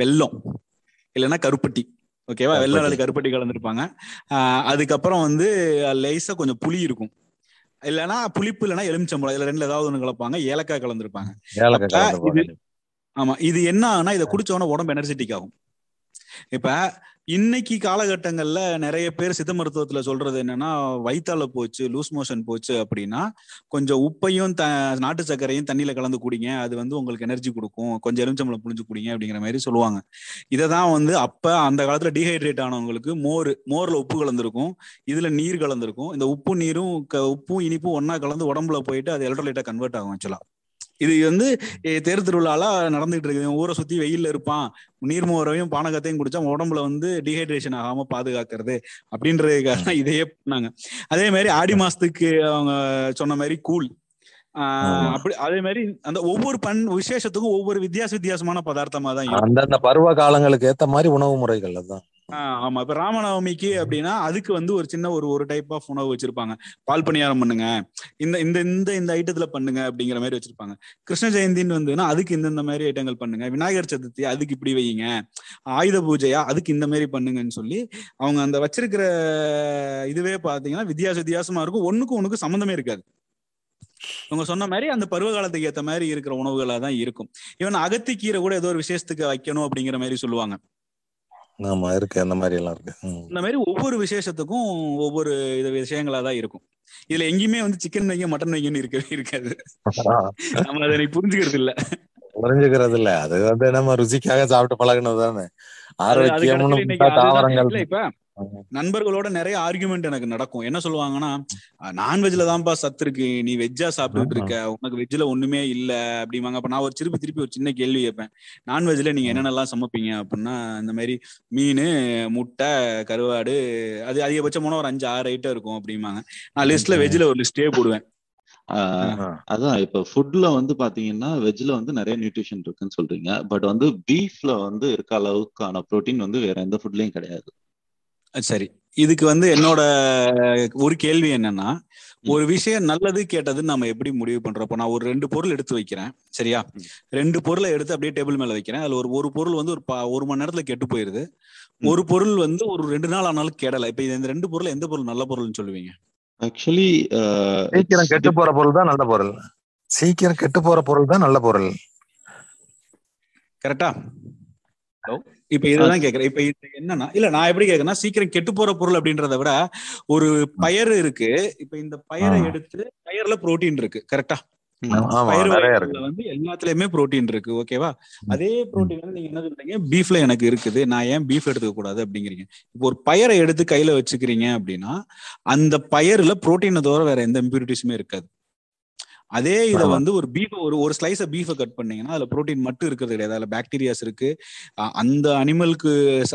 வெல்லம் இல்லைன்னா கருப்பட்டி. ஓகேவா வெள்ளம் அல்லது கருப்பட்டி கலந்துருப்பாங்க. அதுக்கப்புறம் வந்து லேசா கொஞ்சம் புளி இருக்கும். இல்லைன்னா புளிப்பு இல்லைன்னா எலுமிச்சம்பழம் இதுல ரெண்டுல ஏதாவது ஒண்ணு கலப்பாங்க. ஏலக்காய் கலந்துருப்பாங்க. ஆமா இது என்ன ஆகுனா இதை குடிச்ச உடனே உடம்பு எனர்ஜெட்டிக் ஆகும். இப்ப இன்னைக்கு காலகட்டங்கள்ல நிறைய பேர் சித்த மருத்துவத்துல சொல்றது என்னன்னா வயிற்றால போச்சு லூஸ் மோஷன் போச்சு அப்படின்னா கொஞ்சம் உப்பையும் த நாட்டு சர்க்கரையும் தண்ணியில கலந்து குடிங்க. அது வந்து உங்களுக்கு எனர்ஜி கொடுக்கும். கொஞ்சம் எலுமிச்சம்பழம் புளிஞ்சு குடிங்க அப்படிங்கிற மாதிரி சொல்லுவாங்க. இதை தான் வந்து அப்ப அந்த காலத்துல டீஹைட்ரேட் ஆனவங்களுக்கு மோர் மோர்ல உப்பு கலந்துருக்கும். இதுல நீர் கலந்துருக்கும். இந்த உப்பு நீரும் க- உப்பும் இனிப்பும் ஒன்னா கலந்து உடம்புல போயிட்டு அது எலக்ட்ரோலைட்டா கன்வெர்ட் ஆகும் ஆக்சுவலா இது வந்து தேர் திருவிழால நடந்துகிட்டு இருக்கு இவன் ஊரை சுத்தி வெயில்ல இருப்பான். நீர்மோரையும் பானகத்தையும் குடிச்சா உடம்புல வந்து டீஹைட்ரேஷன் ஆகாம பாதுகாக்கிறது அப்படின்றதுக்காக தான் இதையே பண்ணாங்க. அதே மாதிரி ஆடி மாசத்துக்கு அவங்க சொன்ன மாதிரி கூழ். அப்படி அதே மாதிரி அந்த ஒவ்வொரு பண் விசேஷத்துக்கும் ஒவ்வொரு வித்தியாச வித்தியாசமான பதார்த்தமா தான் அந்தந்த பருவ காலங்களுக்கு ஏத்த மாதிரி உணவு முறைகள் அதுதான். ஆஹ் ஆமா. இப்ப ராமநவமிக்கு அப்படின்னா அதுக்கு வந்து ஒரு சின்ன ஒரு ஒரு டைப் ஆஃப் உணவு வச்சிருப்பாங்க. பால் பணியாரம் பண்ணுங்க. இந்த இந்த இந்த இந்த ஐட்டத்துல பண்ணுங்க அப்படிங்கிற மாதிரி வச்சிருப்பாங்க. கிருஷ்ண ஜெயந்தின்னு வந்துன்னா அதுக்கு இந்த மாதிரி ஐட்டங்கள் பண்ணுங்க. விநாயகர் சதுர்த்தி அதுக்கு இப்படி வையுங்க. ஆயுத பூஜையா அதுக்கு இந்த மாதிரி பண்ணுங்கன்னு சொல்லி அவங்க அந்த வச்சிருக்கிற இதுவே பாத்தீங்கன்னா வித்தியாச வித்தியாசமா இருக்கும். ஒண்ணுக்கு ஒண்ணுக்கு சம்மந்தமே இருக்காது. அவங்க சொன்ன மாதிரி அந்த பருவ காலத்துக்கு ஏத்த மாதிரி இருக்கிற உணவுகளா தான் இருக்கும். ஈவன் அகத்திக்கீரை கூட ஏதோ ஒரு விசேஷத்துக்கு வைக்கணும் அப்படிங்கிற மாதிரி சொல்லுவாங்க. ஆமா இருக்கு. அந்த மாதிரி எல்லாம் இருக்கு. இந்த மாதிரி ஒவ்வொரு விசேஷத்துக்கும் ஒவ்வொரு இது விஷயங்களா தான் இருக்கும். இதுல எங்கேயுமே வந்து சிக்கன் வைங்க மட்டன் வைங்கன்னு இருக்கவே இருக்காது. நம்ம அதை எனக்கு புரிஞ்சுக்கிறது இல்ல. புரிஞ்சுக்கிறது இல்ல. அது வந்து நம்ம ருசிக்காக சாப்பிட்டு பழகினது தானே. அதுதான் தாவரங்கள். இப்ப நண்பர்களோட நிறைய ஆர்குமெண்ட் எனக்கு நடக்கும். என்ன சொல்லுவாங்கன்னா நான்வெஜ்ல தான்ப்பா சத்து இருக்கு. நீ வெஜ்ஜா சாப்பிட்டுட்டு இருக்க. உனக்கு வெஜ்ல ஒண்ணுமே இல்ல. அப்படிம்பாங்க. அப்ப நான் ஒரு திருப்பி திருப்பி ஒரு சின்ன கேள்வி கேட்பேன். நான்வெஜ்ல நீங்க என்னென்னலாம் சமைப்பீங்க? அப்படின்னா இந்த மாதிரி மீன் முட்டை கருவாடு அது அதிகபட்சம் போனா ஒரு அஞ்சு ஆறு ஐட்டம் இருக்கும் அப்படிம்பாங்க. நான் லிஸ்ட்ல வெஜ்ல ஒரு லிஸ்டே போடுவேன். ஆஹ் அதான். இப்ப ஃபுட்ல வந்து பாத்தீங்கன்னா வெஜ்ல வந்து நிறைய நியூட்ரிஷன் இருக்குன்னு சொல்றீங்க. பட் வந்து பீஃப்ல வந்து இருக்க அளவுக்கான புரோட்டீன் வந்து வேற எந்த ஃபுட்லயும் கிடையாது. சரி. இதுக்கு வந்து என்னோட ஒரு கேள்வி என்னன்னா ஒரு விஷயம் நல்லது கேட்டதுன்னு நம்ம எப்படி முடிவு பண்றோம்? இப்போ நான் ஒரு ரெண்டு பொருள் எடுத்து வைக்கிறேன் சரியா? ரெண்டு பொருளை எடுத்து அப்படியே டேபிள் மேல வைக்கிறேன். அதுல ஒரு ஒரு பொருள் வந்து ஒரு ஒரு மணி நேரத்துல கெட்டு போயிருது. ஒரு பொருள் வந்து ஒரு ரெண்டு நாள் ஆனாலும் கெடல. இப்ப இந்த ரெண்டு பொருள் எந்த பொருள்? நல்ல பொருள்னு சொல்லுவீங்க? ஆக்சுவலி சீக்கிரம் கெட்டு போற பொருள் தான் நல்ல பொருள். சீக்கிரம் கெட்டு போற பொருள் தான் நல்ல பொருள். கரெக்டா? ஹலோ? இப்ப இதுதான் கேக்குறேன். இப்ப இது என்னன்னா இல்ல நான் எப்படி கேக்குறேன்னா சீக்கிரம் கெட்டு போற பொருள் அப்படின்றத விட ஒரு பயறு இருக்கு. இப்ப இந்த பயரை. எடுத்து பயர்ல புரோட்டீன் இருக்கு கரெக்டா பயிர் வந்து எல்லாத்துலயுமே புரோட்டீன் இருக்கு ஓகேவா அதே புரோட்டீன் வந்து நீங்க என்ன சொல்றீங்க? பீஃப்ல எனக்கு இருக்குது நான் ஏன் பீஃப் எடுத்துக்க கூடாது அப்படிங்கிறீங்க. இப்போ ஒரு பயரை எடுத்து கையில வச்சுக்கிறீங்க அப்படின்னா அந்த பயர்ல புரோட்டீனை தவிர வேற எந்த இம்பியூரிட்டிஸுமே இருக்காது. அதே இதை. வந்து ஒரு பீஃப் ஒரு ஒரு ஸ்லைஸ பீஃபை கட் பண்ணீங்கன்னா அதுல புரோட்டீன் மட்டும் இருக்கிறது கிடையாது. அதுல பாக்டீரியாஸ் இருக்கு. அந்த அனிமலுக்கு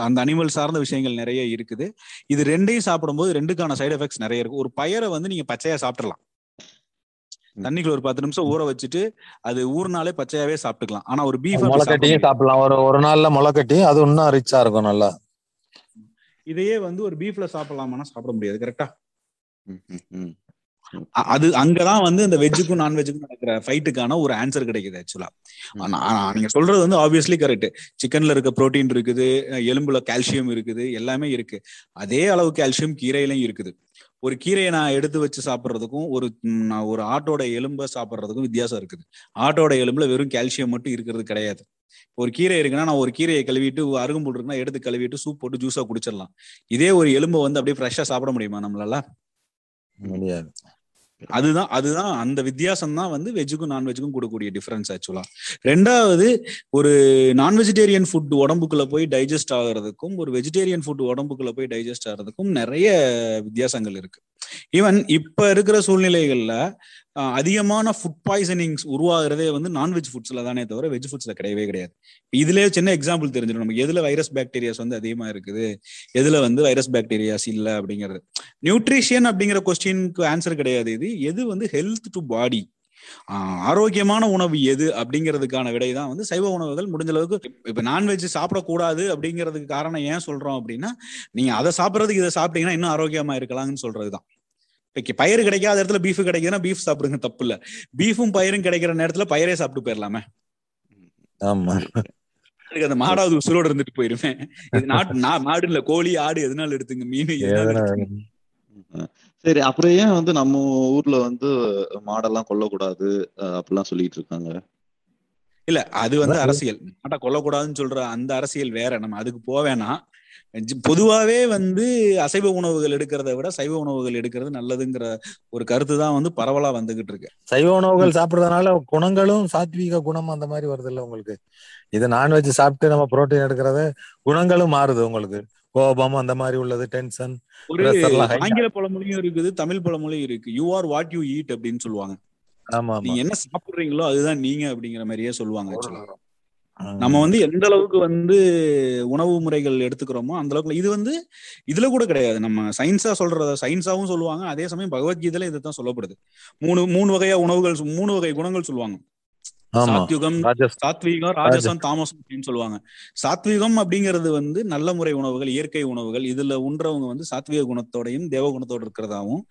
அந்த அனிமல் சார்ந்த விஷயங்கள் நிறைய இருக்குது. இது ரெண்டையும் சாப்பிடும்போது ரெண்டுக்கான சைடு எஃபெக்ட்ஸ் நிறைய இருக்கு. ஒரு பயரை வந்து நீங்க பச்சையா சாப்பிடலாம் தண்ணிக்குள்ள ஒரு பத்து நிமிஷம் ஊற வச்சுட்டு அது ஊறினாலே பச்சையாவே சாப்பிட்டுக்கலாம். ஆனா ஒரு பீஃப் முளைக்கட்டியும் சாப்பிடலாம். ஒரு ஒரு நாள்ல முளைக்கட்டி அது இன்னும் ரிச்சா இருக்கும் நல்லா. இதையே வந்து ஒரு பீஃப்ல சாப்பிடலாமான்னா சாப்பிட முடியாது. கரெக்டா அது அங்கதான் வந்து இந்த வெஜ்ஜுக்கும் நான்வெஜ்ஜுக்கும் நடக்கிற ஃபைட்டுக்கான ஒரு ஆன்சர் கிடைக்குது ஆக்சுவலா நீங்க சொல்றது வந்து ஆப்வியஸ்லி கரெக்ட் சிக்கன்ல இருக்க புரோட்டீன் இருக்குது எலும்புல கால்சியம் இருக்குது எல்லாமே இருக்கு. அதே அளவு கால்சியம் கீரையிலும் இருக்குது. ஒரு கீரையை நான் எடுத்து வச்சு சாப்பிட்றதுக்கும் ஒரு நான் ஒரு ஆட்டோட எலும்பை சாப்பிட்றதுக்கும் வித்தியாசம் இருக்குது. ஆட்டோட எலும்புல வெறும் கால்சியம் மட்டும் இருக்கிறது கிடையாது. ஒரு கீரை இருக்குன்னா நான் ஒரு கீரையை கழுவிட்டு அருகம்புல் இருக்குன்னா எடுத்து கழுவிட்டு சூப் போட்டு ஜூஸா குடிச்சிடலாம். இதே ஒரு எலும்பை வந்து அப்படியே ஃப்ரெஷ்ஷா சாப்பிட முடியுமா நம்மளால? முடியாது. அதுதான் அதுதான் அந்த வித்தியாசம் தான் வந்து வெஜ்ஜுக்கும் நான்வெஜ்ஜுக்கும் கொடுக்கக்கூடிய டிஃபரன்ஸ் ஆக்சுவலா ரெண்டாவது ஒரு நான் வெஜிடேரியன் ஃபுட் உடம்புக்குள்ள போய் டைஜஸ்ட் ஆகிறதுக்கும் ஒரு வெஜிடேரியன் ஃபுட் உடம்புக்குள்ள போய் டைஜஸ்ட் ஆகிறதுக்கும் நிறைய வித்தியாசங்கள் இருக்கு. ஈவன் இப்ப இருக்கிற சூழ்நிலைகள்ல அதிகமான ஃபுட் பாய்சனிங்ஸ் உருவாகிறதே வந்து நான்வெஜ் ஃபுட்ஸ்ல தானே தவிர வெஜ் ஃபுட்ஸ்ல கிடையவே கிடையாது. இதுலயே சின்ன எக்ஸாம்பிள் தெரிஞ்சிடும். நமக்கு எதுல வைரஸ் பாக்டீரியாஸ் வந்து அதிகமா இருக்குது? எதுல வந்து வைரஸ் பாக்டீரியாஸ் இல்ல அப்படிங்கிறது? நியூட்ரிஷியன் அப்படிங்கிற கொஸ்டினுக்கு ஆன்சர் கிடையாது இது. எது வந்து ஹெல்த் டு பாடி ஆரோக்கியமான உணவு எது அப்படிங்கிறதுக்கான விடை தான் வந்து சைவ உணவுகள் முடிஞ்ச அளவுக்கு. இப்ப- நான்வெஜ் சாப்பிடக்கூடாது அப்படிங்கிறதுக்கு காரணம் ஏன் சொல்றோம் அப்படின்னா நீங்க அதை சாப்பிட்றதுக்கு இதை சாப்பிட்டீங்கன்னா இன்னும் ஆரோக்கியமா இருக்கலாம்னு சொல்றதுதான் இப்ப பயிர் கிடைக்காத இடத்துல பீஃப் கிடைக்குதுன்னா பீஃப் சாப்பிடுங்க தப்பு இல்ல. பீஃபும் பயிரும் கிடைக்கிற நேரத்துல பயிரே சாப்பிட்டு போயிடலாமே ஆமா. அந்த மாடாவது உசுரோட இருந்துட்டு போயிருவேன் இது நாட்டு மாடு இல்ல கோழி ஆடு எதனால எடுத்துங்க மீன் சரி அப்புறம் ஏன் வந்து நம்ம ஊர்ல வந்து மாடெல்லாம் கொல்லக்கூடாது? அப்படிலாம் சொல்லிட்டு இருக்காங்க. இல்ல அது வந்து அரசியல். மாட்டை கொல்லக்கூடாதுன்னு சொல்ற அந்த அரசியல் வேற. நம்ம அதுக்கு போவேனா பொதுவாவே வந்து அசைவ உணவுகள் எடுக்கிறத விட சைவ உணவுகள் எடுக்கிறது நல்லதுங்கிற ஒரு கருத்து தான் வந்து பரவலா வந்துகிட்டு இருக்கு. சைவ உணவுகள் சாப்பிடுறதுனால குணங்களும் சாத்வீக குணம் அந்த மாதிரி வருது இல்ல உங்களுக்கு? இது நான்வெஜ் சாப்பிட்டு நம்ம புரோட்டீன் எடுக்கிறது குணங்களும் மாறுது உங்களுக்கு. கோபம் அந்த மாதிரி உள்ளது டென்ஷன் ஒரு ஆங்கில பழமொழியும் இருக்குது தமிழ் பழமொழியும் இருக்கு. You are what you eat அப்படின்னு சொல்லுவாங்க. ஆமா நீங்க என்ன சாப்பிடுறீங்களோ அதுதான் நீங்க அப்படிங்கிற மாதிரியே சொல்லுவாங்க. நம்ம வந்து எந்த அளவுக்கு வந்து உணவு முறைகள் எடுத்துக்கிறோமோ அந்த அளவுக்கு இது வந்து இதுல கூட கிடையாது. நம்ம சயின்ஸா சொல்றத சயின்ஸாவும் சொல்லுவாங்க. அதே சமயம் பகவத்கீதையில இதுதான் சொல்லப்படுது. மூணு மூணு வகையா உணவுகள் மூணு வகை குணங்கள் சொல்லுவாங்க. சாத்யுகம் சாத்வீகம் ராஜசம் தாமசம் அப்படின்னு சொல்லுவாங்க. சாத்வீகம் அப்படிங்கிறது வந்து நல்ல முறை உணவுகள் இயற்கை உணவுகள். இதுல உண்றவங்க வந்து சாத்வீக குணத்தோடையும் தேவ குணத்தோட இருக்கிறதாவும்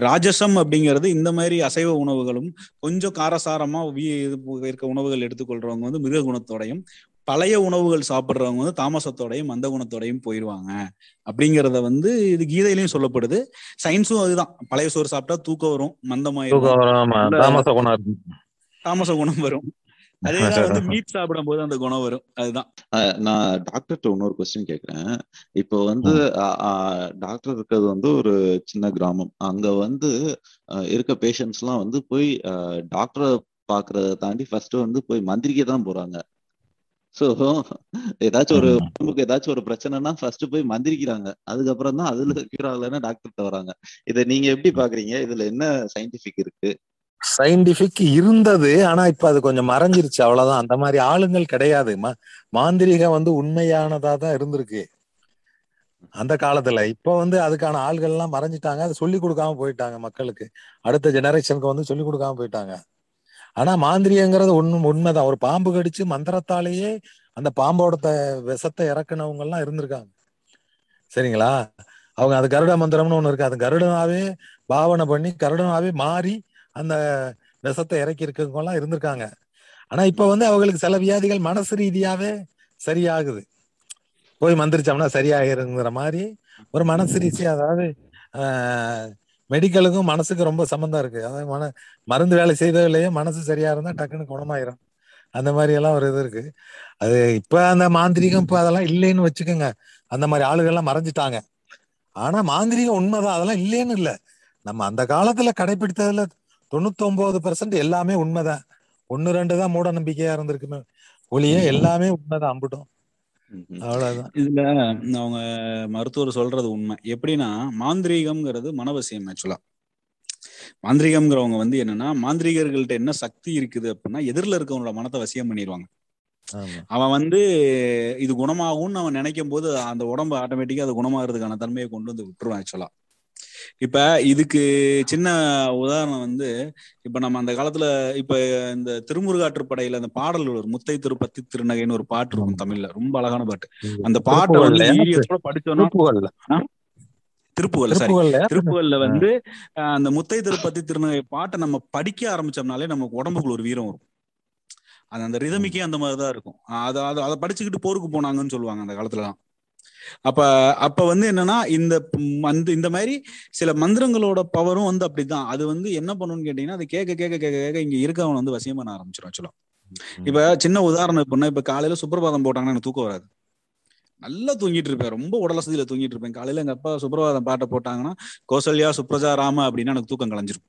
ராஜசம் அப்படிங்கிறது இந்த மாதிரி அசைவ உணவுகளும் கொஞ்சம் காரசாரமா இருக்க உணவுகள் எடுத்துக்கொள்றவங்க வந்து மிருக குணத்தோடையும் பழைய உணவுகள் சாப்பிடுறவங்க வந்து தாமசத்தோடையும் மந்த குணத்தோடையும் போயிருவாங்க. அப்படிங்கறத வந்து இது கீதையிலயும் சொல்லப்படுது. சயின்ஸும் அதுதான். பழைய சோறு சாப்பிட்டா தூக்கம் வரும் மந்தமாயிரும். தாமச குணம் வரும். அதேதான் வந்து மீட் சாப்பிடும் போது அந்த குணம் வரும். அதுதான். நான் டாக்டர்கிட்ட இன்னொரு கொஸ்டின் கேக்குறேன் இப்போ வந்து டாக்டர் இருக்கிறது வந்து ஒரு சின்ன கிராமம். அங்க வந்து இருக்க பேஷண்ட்ஸ் எல்லாம் வந்து போய் டாக்டரை பாக்குறத தாண்டி ஃபர்ஸ்ட் வந்து போய் மந்திரிக்க தான் போறாங்க. சோ ஏதாச்சும் ஒரு. உடம்புக்கு ஏதாச்சும் ஒரு பிரச்சனைனா ஃபர்ஸ்ட் போய் மந்திரிக்கிறாங்க. அதுக்கப்புறம் தான் அதுல கியூர் ஆகலைன்னா டாக்டர்கிட்ட வராங்க. இதை நீங்க எப்படி பாக்குறீங்க இதுல என்ன சயின்டிபிக் இருக்கு? சயின்டிபிக் இருந்தது ஆனா இப்ப அது கொஞ்சம் மறைஞ்சிருச்சு அவ்வளவுதான். அந்த மாதிரி ஆளுங்கள் கிடையாது. மாந்திரிகம் வந்து உண்மையானதா தான் இருந்திருக்கு. அந்த காலத்துல. இப்ப வந்து அதுக்கான ஆள்கள் எல்லாம் மறைஞ்சிட்டாங்க. அதை சொல்லி கொடுக்காம போயிட்டாங்க மக்களுக்கு. அடுத்த ஜெனரேஷனுக்கு வந்து சொல்லி கொடுக்காம போயிட்டாங்க. ஆனா மாந்திரியங்கிறது உண்மை உண்மைதான். ஒரு பாம்பு கடிச்சு மந்திரத்தாலேயே அந்த பாம்போட விஷத்தை இறக்குனவங்க எல்லாம் இருந்திருக்காங்க. சரிங்களா? அவங்க அது கருட மந்திரம்னு ஒண்ணு இருக்கு. அது கருடனாவே பாவனை பண்ணி கருடனாவே மாறி அந்த விஷத்தை இறக்கி இருக்கவங்கலாம் இருந்திருக்காங்க. ஆனா இப்ப வந்து அவங்களுக்கு சில வியாதிகள் மனசு ரீதியாவே சரியாகுது. போய் மந்திரிச்சோம்னா சரியாகிருங்கிற மாதிரி ஒரு மனசு ரீதியா அதாவது மெடிக்கலுக்கும் மனசுக்கு ரொம்ப சம்மந்தம் இருக்கு. அதாவது மன மருந்து வேலை செய்ததுலயே மனசு சரியா இருந்தா டக்குன்னு குணமாயிரும். அந்த மாதிரி எல்லாம் ஒரு இது இருக்கு. அது இப்ப அந்த மாந்திரீகம் இப்ப அதெல்லாம் இல்லைன்னு வச்சுக்கோங்க. அந்த மாதிரி ஆளுகள் எல்லாம் மறைஞ்சிட்டாங்க. ஆனா மாந்திரீகம் உண்மைதான். அதெல்லாம் இல்லைன்னு இல்லை. நம்ம அந்த காலத்துல கடைபிடித்ததுல தொண்ணூத்தி ஒன்பது பெர்சன்ட் எல்லாமே உண்மைதான். ஒண்ணு ரெண்டு தான் மூட நம்பிக்கையா இருந்திருக்குமே ஒளியே எல்லாமே உண்மைதான். அம்புட்டும். அவ்வளவுதான். இதுல அவங்க மருத்துவர் சொல்றது உண்மை. எப்படின்னா மாந்திரீகம்ங்கிறது மனவசியம் ஆக்சுவலா மாந்திரீகம்ங்கிறவங்க வந்து என்னன்னா மாந்திரீகர்கள்ட்ட என்ன சக்தி இருக்குது அப்படின்னா எதிரில் இருக்கவங்களோட மனத்தை வசியம் பண்ணிடுவாங்க அவன் வந்து இது குணமாகும்னு அவன் நினைக்கும் போது அந்த உடம்பு ஆட்டோமேட்டிக்கா அது குணமாகறதுக்கான தன்மையை கொண்டு வந்து விட்டுருவான் ஆக்சுவலா இப்ப இதுக்கு சின்ன உதாரணம் வந்து இப்ப நம்ம அந்த காலத்துல இப்ப இந்த திருமுருகாற்றுப்படையில அந்த பாடல் ஒரு முத்தை திருப்பத்தி திருநகைன்னு ஒரு பாட்டு இருக்கும் தமிழ்ல. ரொம்ப அழகான பாட்டு. அந்த பாட்டை வந்து படிச்சோம்னா திருப்புகழ் சாரி திருப்புகள்ல வந்து அந்த முத்தை திருப்பதி திருநகை பாட்டை நம்ம படிக்க ஆரம்பிச்சோம்னாலே நமக்கு உடம்புக்குள்ள ஒரு வீரம் வரும். அது அந்த ரிதமிக்கே அந்த மாதிரிதான் இருக்கும். அதை அதை அதை படிச்சுக்கிட்டு போருக்கு போனாங்கன்னு சொல்லுவாங்க அந்த காலத்துலலாம். அப்ப அப்ப வந்து என்னன்னா இந்த அந்த இந்த மாதிரி சில மந்திரங்களோட பவரும் வந்து அப்படிதான். அது வந்து என்ன பண்ணுன்னு கேட்டீங்கன்னா அது கேட்க கேட்க கேட்க கேட்க இங்க இருக்கவன் வந்து வசியம் பண்ண ஆரம்பிச்சிடும் ஆக்சுவலா. இப்ப சின்ன உதாரணம் இப்ப இப்ப காலையில சுப்பிரபாதம் போட்டாங்கன்னா எனக்கு தூக்கம் வராது. நல்லா தூங்கிட்டு இருப்பேன். ரொம்ப உடலசதியில தூங்கிட்டு இருப்பேன். காலையில எங்க அப்பா சுப்பிரபாதம் பாட்டை போட்டாங்கன்னா கோசல்யா சுப்ரஜா ராம அப்படின்னா எனக்கு தூக்கம் கலைஞ்சிரும்.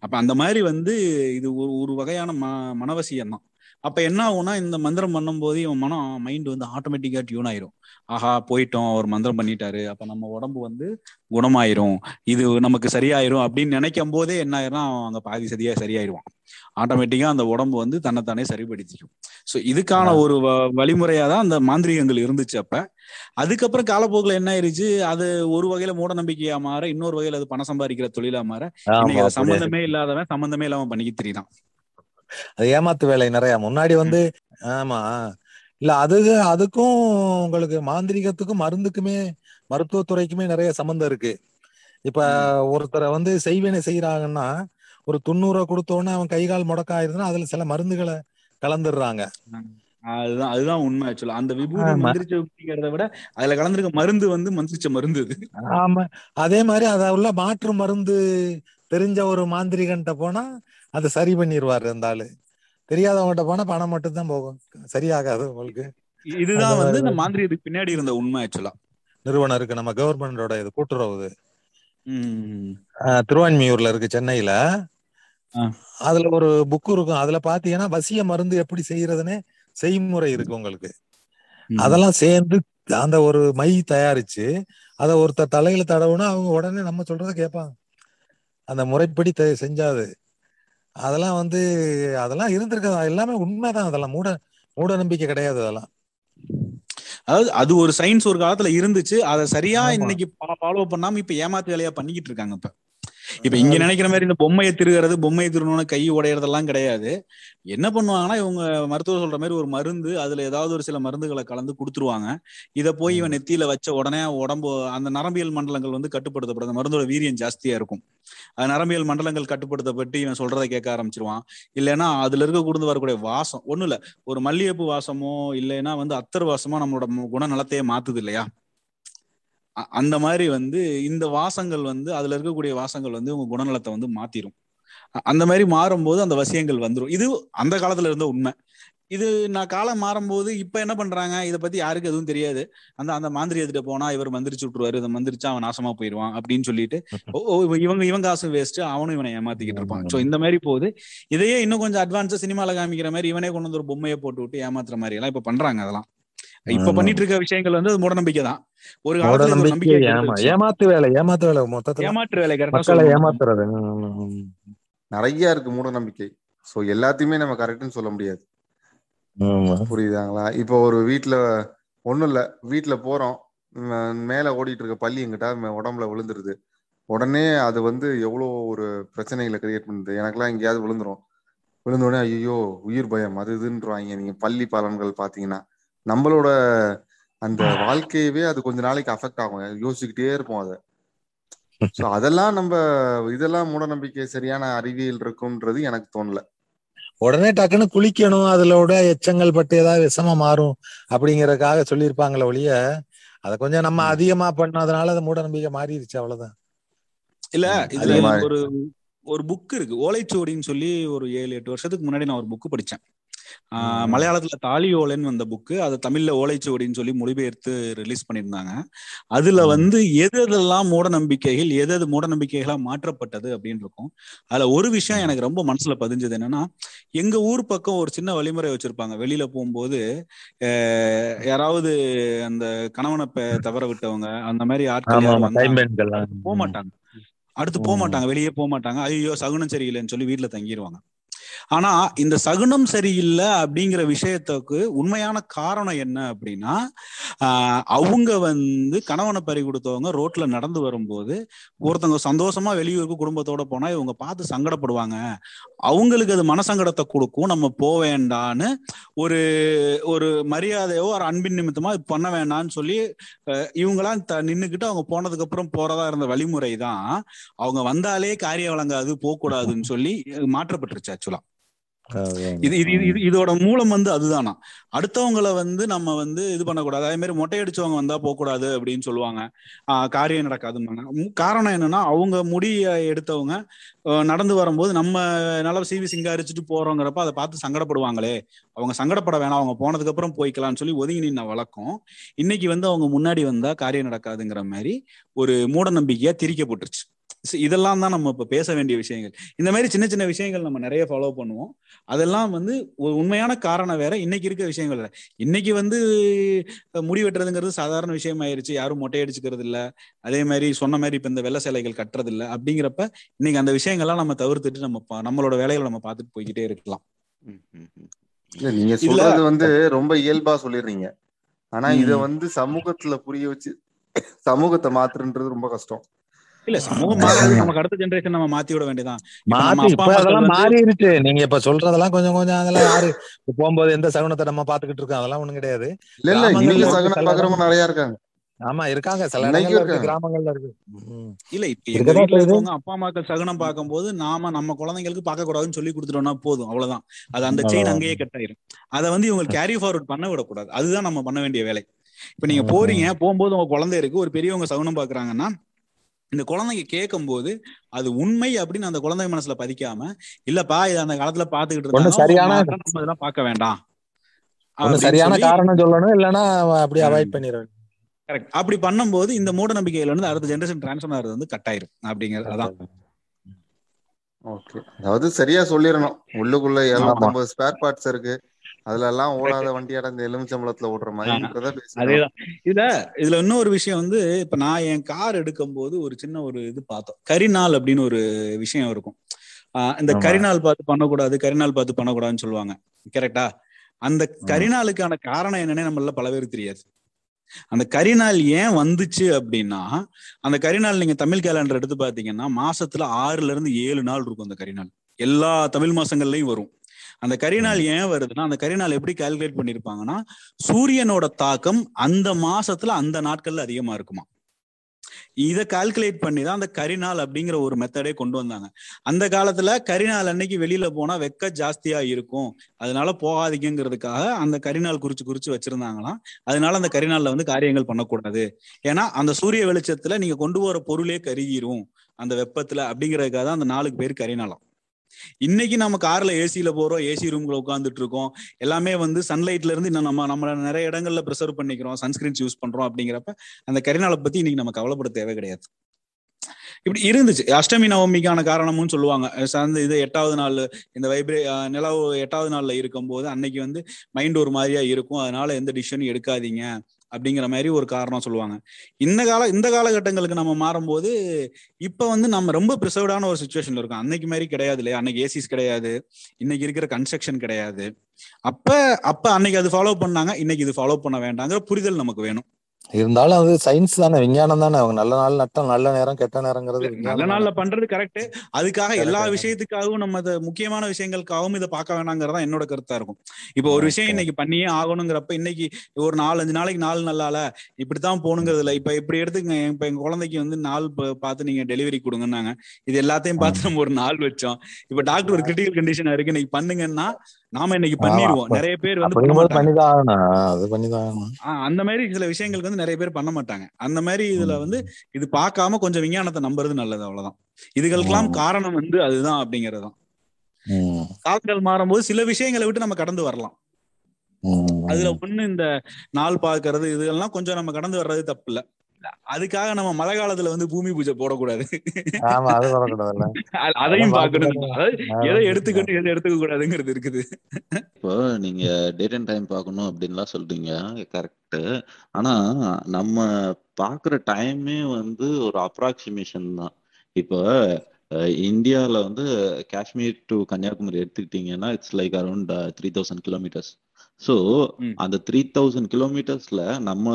அப்ப அந்த மாதிரி வந்து இது ஒரு ஒரு வகையான ம மனவசியம் தான் அப்ப என்ன ஆகும்னா இந்த மந்திரம் பண்ணும்போது இவன் மனம் மைண்ட் வந்து ஆட்டோமேட்டிக்கா டியூன் ஆயிரும். ஆஹா போயிட்டோம் அவர் மந்திரம் பண்ணிட்டாரு. அப்ப நம்ம உடம்பு வந்து குணமாயிரும். இது நமக்கு சரியாயிரும் அப்படின்னு நினைக்கும் போதே என்ன ஆயிரும் அவன் அங்க பாதி சரியா சரியாயிருவான் ஆட்டோமேட்டிக்கா அந்த உடம்பு வந்து தன்னைத்தானே சரிப்படுத்திக்கும். சோ இதுக்கான ஒரு வழிமுறையா தான் அந்த மாந்திரீகங்கள் இருந்துச்சு அப்ப. அதுக்கப்புறம் காலப்போக்குல என்ன ஆயிருச்சு? அது ஒரு வகையில மூட நம்பிக்கையா மாற இன்னொரு வகையில அது பணம் சம்பாதிக்கிற தொழிலா மாற. இன்னைக்கு சம்பந்தமே இல்லாதவன் சம்பந்தமே இல்லாம பண்ணிக்கிட்டு தெரியுதான் அது ஏமாத்து வேலை நிறைய. முன்னாடி வந்து ஆமா இல்ல அது அதுக்கும் உங்களுக்கு மாந்திரிகத்துக்கும் மருந்துக்குமே மருத்துவத்துறைக்குமே நிறைய சம்மந்தம் இருக்கு. இப்ப ஒருத்தரை வந்து செய்வினை செய்யறாங்கன்னா ஒரு தொண்ணூறு கொடுத்தோன்னே அவன் கை கால் முடக்காயிருதுன்னா அதுல சில மருந்துகளை கலந்துடுறாங்க. அதுதான் அதுதான் உண்மை ஆக்சுவலா அந்த விபூதி. மந்திரிச்ச விட அதுல கலந்துருக்க மருந்து வந்து மந்திரிச்ச மருந்து அது. ஆமா. அதே மாதிரி அத உள்ள மாற்று மருந்து தெரிஞ்ச ஒரு மாந்திரிகன்ட்ட போனா அதை சரி பண்ணிடுவாரு ஆளு. தெரியாதவங்ககிட்ட போனா பணம் மட்டும் தான் போகும். சரியாகாது உங்களுக்கு. இதுதான் வந்து இந்த மாந்திரியத்துக்கு பின்னாடி இருந்த உண்மை ஆக்சுவலா நிறுவனம் இருக்கு நம்ம கவர்மெண்டோட இது கூட்டுறவு. திருவான்மியூர்ல இருக்கு சென்னையில. அதுல ஒரு புக் இருக்கும். அதுல பாத்தீங்கன்னா வசிய மருந்து எப்படி செய்யறதுன்னு செய்முறை இருக்கு உங்களுக்கு. அதெல்லாம் சேர்ந்து அந்த ஒரு மை தயாரிச்சு அதை ஒருத்தர் தலையில தடவுனா அவங்க உடனே நம்ம சொல்றத கேட்பாங்க. அந்த முறைப்படி செஞ்சாது. அதெல்லாம் வந்து அதெல்லாம் இருந்திருக்கு. எல்லாமே உண்மைதான். அதெல்லாம் மூட மூட நம்பிக்கை கிடையாது அதெல்லாம். அதாவது அது ஒரு சயின்ஸ் ஒரு காலத்துல இருந்துச்சு. அதை சரியா. இன்னைக்கு ஃபாலோ பண்ணாம இப்ப ஏமாத்து வேலையா பண்ணிக்கிட்டு இருக்காங்க இப்ப. இப்ப இங்க நினைக்கிற மாதிரி இந்த பொம்மையை திருகிறது பொம்மையை திருடணும்னு கை உடையறதெல்லாம் கிடையாது. என்ன பண்ணுவாங்கன்னா இவங்க மருத்துவர் சொல்ற மாதிரி ஒரு மருந்து அதுல ஏதாவது ஒரு சில மருந்துகளை கலந்து கொடுத்துருவாங்க. இத போய் இவன் நெத்தியில வச்ச உடனே உடம்பு அந்த நரம்பியல் மண்டலங்கள் வந்து கட்டுப்படுத்தப்படும் அந்த மருந்தோட வீரியம் ஜாஸ்தியா இருக்கும். நரம்பியல் மண்டலங்கள் கட்டுப்படுத்தப்பட்டு இவன் சொல்றதை கேட்க ஆரம்பிச்சிருவான். இல்லைன்னா அதுல இருக்க கூர்ந்து வரக்கூடிய வாசம் ஒண்ணும் இல்ல. ஒரு மல்லிகைப்பூ வாசமோ இல்லைன்னா வந்து அத்தர் வாசமோ நம்மளோட குணநலத்தையே மாத்துது இல்லையா? அந்த மாதிரி வந்து இந்த வாசங்கள் வந்து அதுல இருக்கக்கூடிய வாசங்கள் வந்து உங்க குணநலத்தை வந்து மாத்திரும். அந்த மாதிரி மாறும்போது அந்த வசியங்கள் வந்துரும். இது அந்த காலத்துல இருந்த உண்மை. இது நான் காலம் மாறும்போது இப்ப என்ன பண்றாங்க? இதை பத்தி யாருக்கு எதுவும் தெரியாது. அந்த அந்த மாந்திரியத்திட்ட போனா இவர் மந்திரிச்சு விட்டுருவாரு. இதை மந்திரிச்சா அவன் நாசமா போயிடுவான் அப்படின்னு சொல்லிட்டு இவங்க இவன் காசு வேஸ்ட் அவனும் இவனை ஏமாத்திக்கிட்டு இருப்பான். சோ இந்த மாதிரி போகுது. இதையே இன்னும் கொஞ்சம் அட்வான்ஸா சினிமால காமிக்கிற மாதிரி இவனே கொண்டு வந்து ஒரு பொம்மையை போட்டு விட்டு ஏமாத்துற மாதிரி எல்லாம் இப்ப பண்றாங்க அதெல்லாம். இப்ப. பண்ணிட்டு இருக்க விஷயங்கள் வந்து அது மூடநம்பிக்கை தான். ஒரு காலத்துல நம்பிக்கை நம்பிக்கை ஏமா ஏமாத்து வேலை ஏமாத்து வேலை மொத்தத்துல. ஏமாற்று வேலை கரெக்டா ஏமாத்துறது. நிறைய இருக்கு மூட நம்பிக்கை சோ எல்லாத்தையுமே நம்ம கரெக்ட்னு சொல்ல முடியாது. புரியுதாங்களா? இப்போ ஒரு வீட்ல ஒண்ணும் இல்ல. வீட்ல போறோம். மேல ஓடிட்டு இருக்க பள்ளி எங்கிட்ட உடம்புல விழுந்துருது. உடனே அது வந்து எவ்வளோ ஒரு பிரச்சனைகளை கிரியேட் பண்ணுது. எனக்கெல்லாம் எங்கேயாவது விழுந்துரும். விழுந்த உடனே ஐயோ உயிர் பயம். அது இதுன்றவாங்க நீங்க பள்ளி பலன்கள் பாத்தீங்கன்னா நம்மளோட அந்த வாழ்க்கையவே அது கொஞ்ச நாளைக்கு அஃபெக்ட் ஆகும். யோசிச்சுக்கிட்டே இருப்போம் அதை. சோ அதெல்லாம் நம்ம இதெல்லாம் மூட நம்பிக்கை சரியான அறிவியல் இருக்கும்ன்றது எனக்கு தோணல. உடனே டக்குன்னு குளிக்கணும் அதுலோட எச்சங்கள் பட்டு ஏதாவது விஷமா மாறும் அப்படிங்கறதுக்காக சொல்லியிருப்பாங்களே ஒழிய அதை கொஞ்சம் நம்ம. அதிகமா பண்ணதுனால அது மூட நம்பிக்கை மாறிடுச்சு அவ்வளவுதான் இல்ல இதுல. ஒரு ஒரு புக் இருக்கு ஓலைச்சுவடின்னு சொல்லி ஒரு ஏழு எட்டு வருஷத்துக்கு முன்னாடி நான் ஒரு புக் படிச்சேன். மலையாளத்துல தாலி ஓலைன்னு வந்த புக்கு அது தமிழ்ல ஓலைச்சுவடின்னு சொல்லி மொழிபெயர்த்து ரிலீஸ் பண்ணியிருந்தாங்க. அதுல. வந்து எது எதெல்லாம் மூட நம்பிக்கைகள் எது எது மூட நம்பிக்கைகளா மாற்றப்பட்டது அப்படின்னு இருக்கும். அதுல ஒரு விஷயம் எனக்கு ரொம்ப மனசுல பதிஞ்சது என்னன்னா எங்க ஊர் பக்கம் ஒரு சின்ன வழிமுறை வச்சிருப்பாங்க. வெளியில போகும்போது யாராவது அந்த கணவனை தவற விட்டவங்க அந்த மாதிரி ஆட்கள் போக மாட்டாங்க அடுத்து போக. மாட்டாங்க வெளியே போக மாட்டாங்க ஐயோ சகுனம் சரியில்லைன்னு சொல்லி வீட்டுல தங்கிடுவாங்க ஆனா இந்த சகுனம் சரியில்லை அப்படிங்கிற விஷயத்துக்கு உண்மையான காரணம் என்ன அப்படின்னா ஆஹ் அவங்க வந்து கணவனை பறி கொடுத்தவங்க ரோட்ல நடந்து வரும்போது ஒருத்தவங்க சந்தோஷமா வெளியூருக்கு குடும்பத்தோட போனா இவங்க பார்த்து சங்கடப்படுவாங்க. அவங்களுக்கு அது மனசங்கடத்தை கொடுக்கும். நம்ம போக வேண்டான்னு ஒரு ஒரு மரியாதையோ ஒரு அன்பின் நிமித்தமா இது பண்ண வேண்டாம்னு சொல்லி அஹ் இவங்கெல்லாம் த நின்னுக்கிட்டு அவங்க போனதுக்கு அப்புறம் போறதா இருந்த வழிமுறை தான். அவங்க வந்தாலே காரியம் வழங்காது போகக்கூடாதுன்னு சொல்லி மாற்றப்பட்டுருச்சு ஆக்சுவலா இது இது இது- இது இதோட மூலம் வந்து அதுதானா? அடுத்தவங்கள வந்து நம்ம வந்து இது பண்ணக்கூடாது. அதே மாதிரி மொட்டை அடிச்சவங்க வந்தா போகக்கூடாது அப்படின்னு சொல்லுவாங்க. ஆஹ் காரியம் உம் காரணம் என்னன்னா அவங்க முடிய எடுத்தவங்க நடந்து வரும்போது நம்ம நல்லா சீவி சிங்காரிச்சுட்டு போறோங்கிறப்ப அதை பார்த்து சங்கடப்படுவாங்களே. அவங்க சங்கடப்பட வேணாம். அவங்க போனதுக்கு அப்புறம் போய்க்கலாம்னு சொல்லி ஒதுங்கி நின்ன வழக்கம். இன்னைக்கு வந்து அவங்க முன்னாடி வந்தா காரியம் நடக்காதுங்கிற மாதிரி ஒரு மூட நம்பிக்கையா திரிக்கப்பட்டுருச்சு. இதெல்லாம் தான் நம்ம இப்ப பேச வேண்டிய விஷயங்கள். இந்த மாதிரி சின்ன சின்ன விஷயங்கள் நம்ம நிறைய ஃபாலோ பண்ணுவோம். அதெல்லாம் வந்து ஒரு உண்மையான காரணம் வேற. இன்னைக்கு இருக்க விஷயங்கள் வேற. இன்னைக்கு வந்து முடி வெட்டுறதுங்கிறது சாதாரண விஷயம் ஆயிருச்சு. யாரும் மொட்டை அடிச்சுக்கிறது இல்ல. அதே மாதிரி சொன்ன மாதிரி இப்ப இந்த வெள்ளை சேலைகள் கட்டுறது இல்ல. அப்படிங்கிறப்ப இன்னைக்கு அந்த விஷயங்கள்லாம் நம்ம தவிர்த்துட்டு நம்ம நம்மளோட வேலைகளை நம்ம பார்த்துட்டு போய்கிட்டே இருக்கலாம். இல்ல நீங்க சொல்றது வந்து ரொம்ப இயல்பா சொல்லிடுறீங்க. ஆனா இத. வந்து சமூகத்துல புரிய வச்சு சமூகத்தை மாத்துறன்றது ரொம்ப கஷ்டம். இல்ல சமூகம் மாறுறது நமக்கு அடுத்த ஜெனரேஷன் நம்ம மாத்தி விட வேண்டியதான் மாத்தி இப்ப அதெல்லாம் மாறிடுச்சு. நீங்க இப்ப சொல்றதெல்லாம் கொஞ்சம் கொஞ்சம் அதெல்லாம் யாரு? இப்ப போகும்போது எந்த சகுனத்தை நம்ம பாத்துக்கிட்டு இருக்கோம்? அதெல்லாம் ஒண்ணும் கிடையாது. இல்ல இல்ல சகனம் பாக்குறவங்க நிறைய இருக்காங்க. ஆமா இருக்காங்க. சில இடங்கள்ல இருக்கு. கிராமங்கள்ல இருக்கு. இல்ல இப்ப எங்க வீட்டுல. இருக்கவங்க அப்பா அம்மாக்கள் சகுனம் பார்க்கும்போது நாம நம்ம குழந்தைங்களுக்கு பார்க்க கூடாதுன்னு சொல்லி கொடுத்துட்டோம்னா போதும். அவ்வளவுதான். அது அந்த செயின். அங்கேயே கட் ஆயிரும். அதை வந்து இவங்க கேரி ஃபார்வர்ட் பண்ண விடக்கூடாது. அதுதான் நம்ம பண்ண வேண்டிய வேலை. இப்ப நீங்க. போறீங்க போகும்போது உங்க குழந்தை இருக்கு ஒரு பெரியவங்க சகுனம் பாக்குறாங்கன்னா இந்த குழந்தைங்க கேட்கும்போது அது உண்மை அப்படின்னு அந்த குழந்தை மனசுல பதிக்காம இல்லப்பா இது அந்த காலத்துல பாத்துக்கிட்டு இருந்தாங்க சரியான- நம்ம இதெல்லாம் பார்க்க வேண்டாம் சரியான காரணம் சொல்லணும் இல்லைன்னா அப்படியே ம். அவாய்ட் பண்ணிடுவேன் correct. அப்படி பண்ணும்போது இந்த மூட நம்பிக்கையில இருந்து அடுத்த ஜெனரேஷன் டிரான்ஸ்ஃபர் ஆகிறது வந்து கட்டாயிரும் அப்படிங்கிறது அதான் ஓகே அதாவது சரியா சொல்லிடணும் உள்ளுக்குள்ள ஆமா. எழுநூத்தம்பது ஸ்பேர் பார்ட்ஸ் இருக்கு அதுல எல்லாம் ஓடாத வண்டி அடைந்த எலுமிச்சம்பளத்துல ஓடுற மாதிரி அதேதான். இதுல இதுல இன்னொரு விஷயம் வந்து இப்ப நான் என் கார் எடுக்கும் போது ஒரு சின்ன ஒரு இது பார்த்தோம். கரிநாள் அப்படின்னு ஒரு விஷயம் இருக்கும். ஆஹ் இந்த. கரிநாள் பார்த்து பண்ணக்கூடாது கரிநாள் பார்த்து பண்ணக்கூடாதுன்னு சொல்லுவாங்க. கரெக்டா அந்த கரிநாளுக்கான காரணம் என்னன்னே நம்மள பல பேருக்கு தெரியாது. அந்த கரிநாள் ஏன் வந்துச்சு அப்படின்னா அந்த கரிநாள் நீங்க தமிழ் கேலண்டர் எடுத்து பாத்தீங்கன்னா மாசத்துல ஆறுல இருந்து ஏழு நாள் இருக்கும் அந்த கரிநாள். எல்லா தமிழ் மாசங்கள்லயும் வரும். அந்த கரிநாள் ஏன் வருதுன்னா அந்த கரிநாள் எப்படி கால்குலேட் பண்ணிருப்பாங்கன்னா சூரியனோட தாக்கம் அந்த மாசத்துல அந்த நாட்கள்ல அதிகமா இருக்குமா. இதை கால்குலேட் பண்ணி தான் அந்த கரிநாள் அப்படிங்கிற ஒரு மெத்தடே கொண்டு வந்தாங்க. அந்த காலத்துல கரிநாள் அன்னைக்கு வெளியில போனா வெக்க ஜாஸ்தியா இருக்கும். அதனால போகாதீங்கிறதுக்காக அந்த கரிநாள் குறிச்சு குறிச்சு வச்சிருந்தாங்களாம். அதனால அந்த கரிநாள்ல வந்து காரியங்கள் பண்ணக்கூடாது. ஏன்னா அந்த சூரிய வெளிச்சத்துல நீங்க கொண்டு போற பொருளே கருகிரும். அந்த வெப்பத்துல அப்படிங்கறதுக்காக தான் அந்த நாளுக்கு பேர் கரிநாளம். இன்னைக்கு நம்ம கார்ல ஏசியில போறோம் ஏசி ரூம்ல உட்காந்துட்டு இருக்கோம். எல்லாமே வந்து சன்லைட்ல இருந்து இன்னும் நம்ம நம்ம நிறைய இடங்கள்ல ப்ரிசர்வ் பண்ணிக்கிறோம் சன்ஸ்கிரீன்ஸ் யூஸ் பண்றோம் அப்படிங்கிறப்ப அந்த கரிநாளை பத்தி இன்னைக்கு நம்ம கவலைப்பட தேவை கிடையாது. இப்படி இருந்துச்சு. அஷ்டமி நவமிக்கான காரணமும் சொல்லுவாங்க. அந்த இது எட்டாவது நாள் இந்த வைப்ரே நிலவு எட்டாவது நாள்ல இருக்கும் போது அன்னைக்கு வந்து மைண்ட் ஒரு மாதிரியா இருக்கும். அதனால எந்த டிசிஷனும் எடுக்காதீங்க. அப்படிங்கிற மாதிரி ஒரு காரணம் சொல்லுவாங்க. இந்த கால இந்த காலகட்டங்களுக்கு நம்ம மாறும்போது இப்ப வந்து நம்ம ரொம்ப ப்ரிசர்வ்டான ஒரு சுச்சுவேஷன்ல இருக்கோம். அன்னைக்கு மாதிரி கிடையாது இல்லையா? அன்னைக்கு ஏசிஸ் கிடையாது. இன்னைக்கு இருக்கிற கன்ஸ்ட்ரக்ஷன் கிடையாது. அப்ப அப்ப அன்னைக்கு அது ஃபாலோ பண்ணாங்க. இன்னைக்கு இது ஃபாலோ பண்ண வேண்டாங்கிற புரிதல் நமக்கு வேணும். இருந்தாலும் அது சயின்ஸ் தானே விஞ்ஞானம் தானே. அவங்க நல்ல நாள் நட்டம் நல்ல நேரம் கெட்ட நேரங்கிறது நல்ல நாள்ல. பண்றது கரெக்ட் அதுக்காக எல்லா. விஷயத்துக்காகவும் நம்ம இத முக்கியமான விஷயங்களுக்காகவும் இதை பார்க்க வேணாங்கிறதா என்னோட கருத்தா இருக்கும். இப்போ ஒரு விஷயம். இன்னைக்கு பண்ணியே ஆகணுங்கிறப்ப இன்னைக்கு ஒரு நாலஞ்சு நாளைக்கு நாள் நல்லால இப்படித்தான் போகணுங்கிறது இல்ல. இப்ப இப்படி எடுத்துக்கங்க இப்ப எங்க குழந்தைக்கு வந்து நாள் பார்த்து நீங்க டெலிவரி கொடுங்கன்னாங்க. இது எல்லாத்தையும் பார்த்து நம்ம ஒரு நாள் வச்சோம். இப்ப டாக்டர் ஒரு கிரிட்டிக்கல் கண்டிஷன் இருக்கு. இன்னைக்கு பண்ணுங்கன்னா நாம இன்னைக்கு பண்ணிடுவோம் நிறைய பேர் வந்து அந்த மாதிரி சில விஷயங்களுக்கு வந்து நிறைய பேர் பண்ண மாட்டாங்க. அந்த மாதிரி இதுல. வந்து இது பார்க்காம கொஞ்சம் விஞ்ஞானத்தை நம்புறது நல்லது அவ்வளவுதான். இதுகளுக்கெல்லாம். காரணம் வந்து அதுதான் அப்படிங்கறதுதான். காலங்கள் மாறும்போது சில விஷயங்களை விட்டு நம்ம கடந்து வரலாம். அதுல ஒண்ணு இந்த நாள் பார்க்கிறது இதெல்லாம் கொஞ்சம் நம்ம கடந்து வர்றது தப்பு இல்ல. அதுக்காக நம்ம மழை காலத்துல வந்து பூமி பூஜை போடக்கூடாது. ஆமா அது அதையும் எதை எடுத்துக்கணும் எதை எடுத்துக்க கூடாதுங்கிறது இருக்குது. இப்போ நீங்க டேட் அண்ட் டைம் பார்க்கணும் அப்படின்லாம் சொல்றீங்க. கரெக்ட் ஆனா நம்ம பார்க்குற டைமே வந்து ஒரு அப்ராக்சிமேஷன் தான். இப்போ இந்தியால வந்து காஷ்மீர் டு கன்னியாகுமரி எடுத்துக்கிட்டீங்கன்னா it's like around three thousand kilometers so. அந்த த்ரீ தௌசண்ட் கிலோமீட்டர்ஸ்ல நம்ம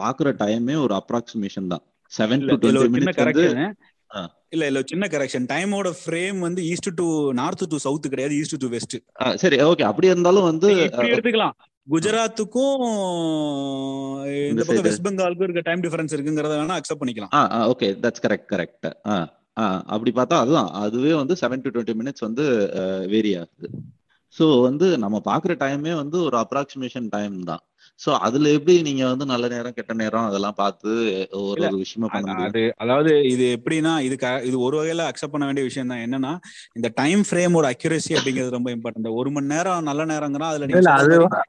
பார்க்குற டைமே ஒரு அப்ராக்சிமேஷன் தான். செவன் டு டுவெண்ட்டி மினிட்ஸ் வந்து. இல்ல இல்ல சின்ன கரெக்ஷன் டைமோட ஃப்ரேம் வந்து east to north to south கிடையாது ஈஸ்ட் டு வெஸ்ட் சரி ஓகே அப்படி இருந்தாலும் வந்து எடுத்துக்கலாம். குஜராத்துக்கும் இந்த பக்கம் வெஸ்ட் பெங்காலுக்கும் இருக்க டைம் டிஃபரன்ஸ் இருக்குங்கிறத வேணா அக்செப்ட் பண்ணிக்கலாம். Ah okay that's correct correct ah ah அப்படி பார்த்தா அதுதான். அதுவே வந்து செவன் டு டுவெண்ட்டி மினிட்ஸ் வந்து வேரி ஆகுது. ஸோ வந்து நம்ம பார்க்குற டைமே வந்து ஒரு அப்ராக்சிமேஷன் டைம் தான். ஸோ அதுல எப்படி நீங்க வந்து நல்ல நேரம் கெட்ட நேரம் அதெல்லாம் பார்த்து ஒரு ஒரு விஷயமா பண்ண அது- முடியும்? அது அதாவது இது எப்படின்னா இது இது ஒரு வகையில அக்செப்ட் பண்ண வேண்டிய விஷயம் தான். என்னன்னா இந்த டைம் ஃப்ரேமோட அக்யூரசி அப்படிங்கிறது ரொம்ப இம்பார்ட்டன்ட் ஒரு மணி நேரம் நல்ல நேரங்கிறா அதுல இல்ல நீங்க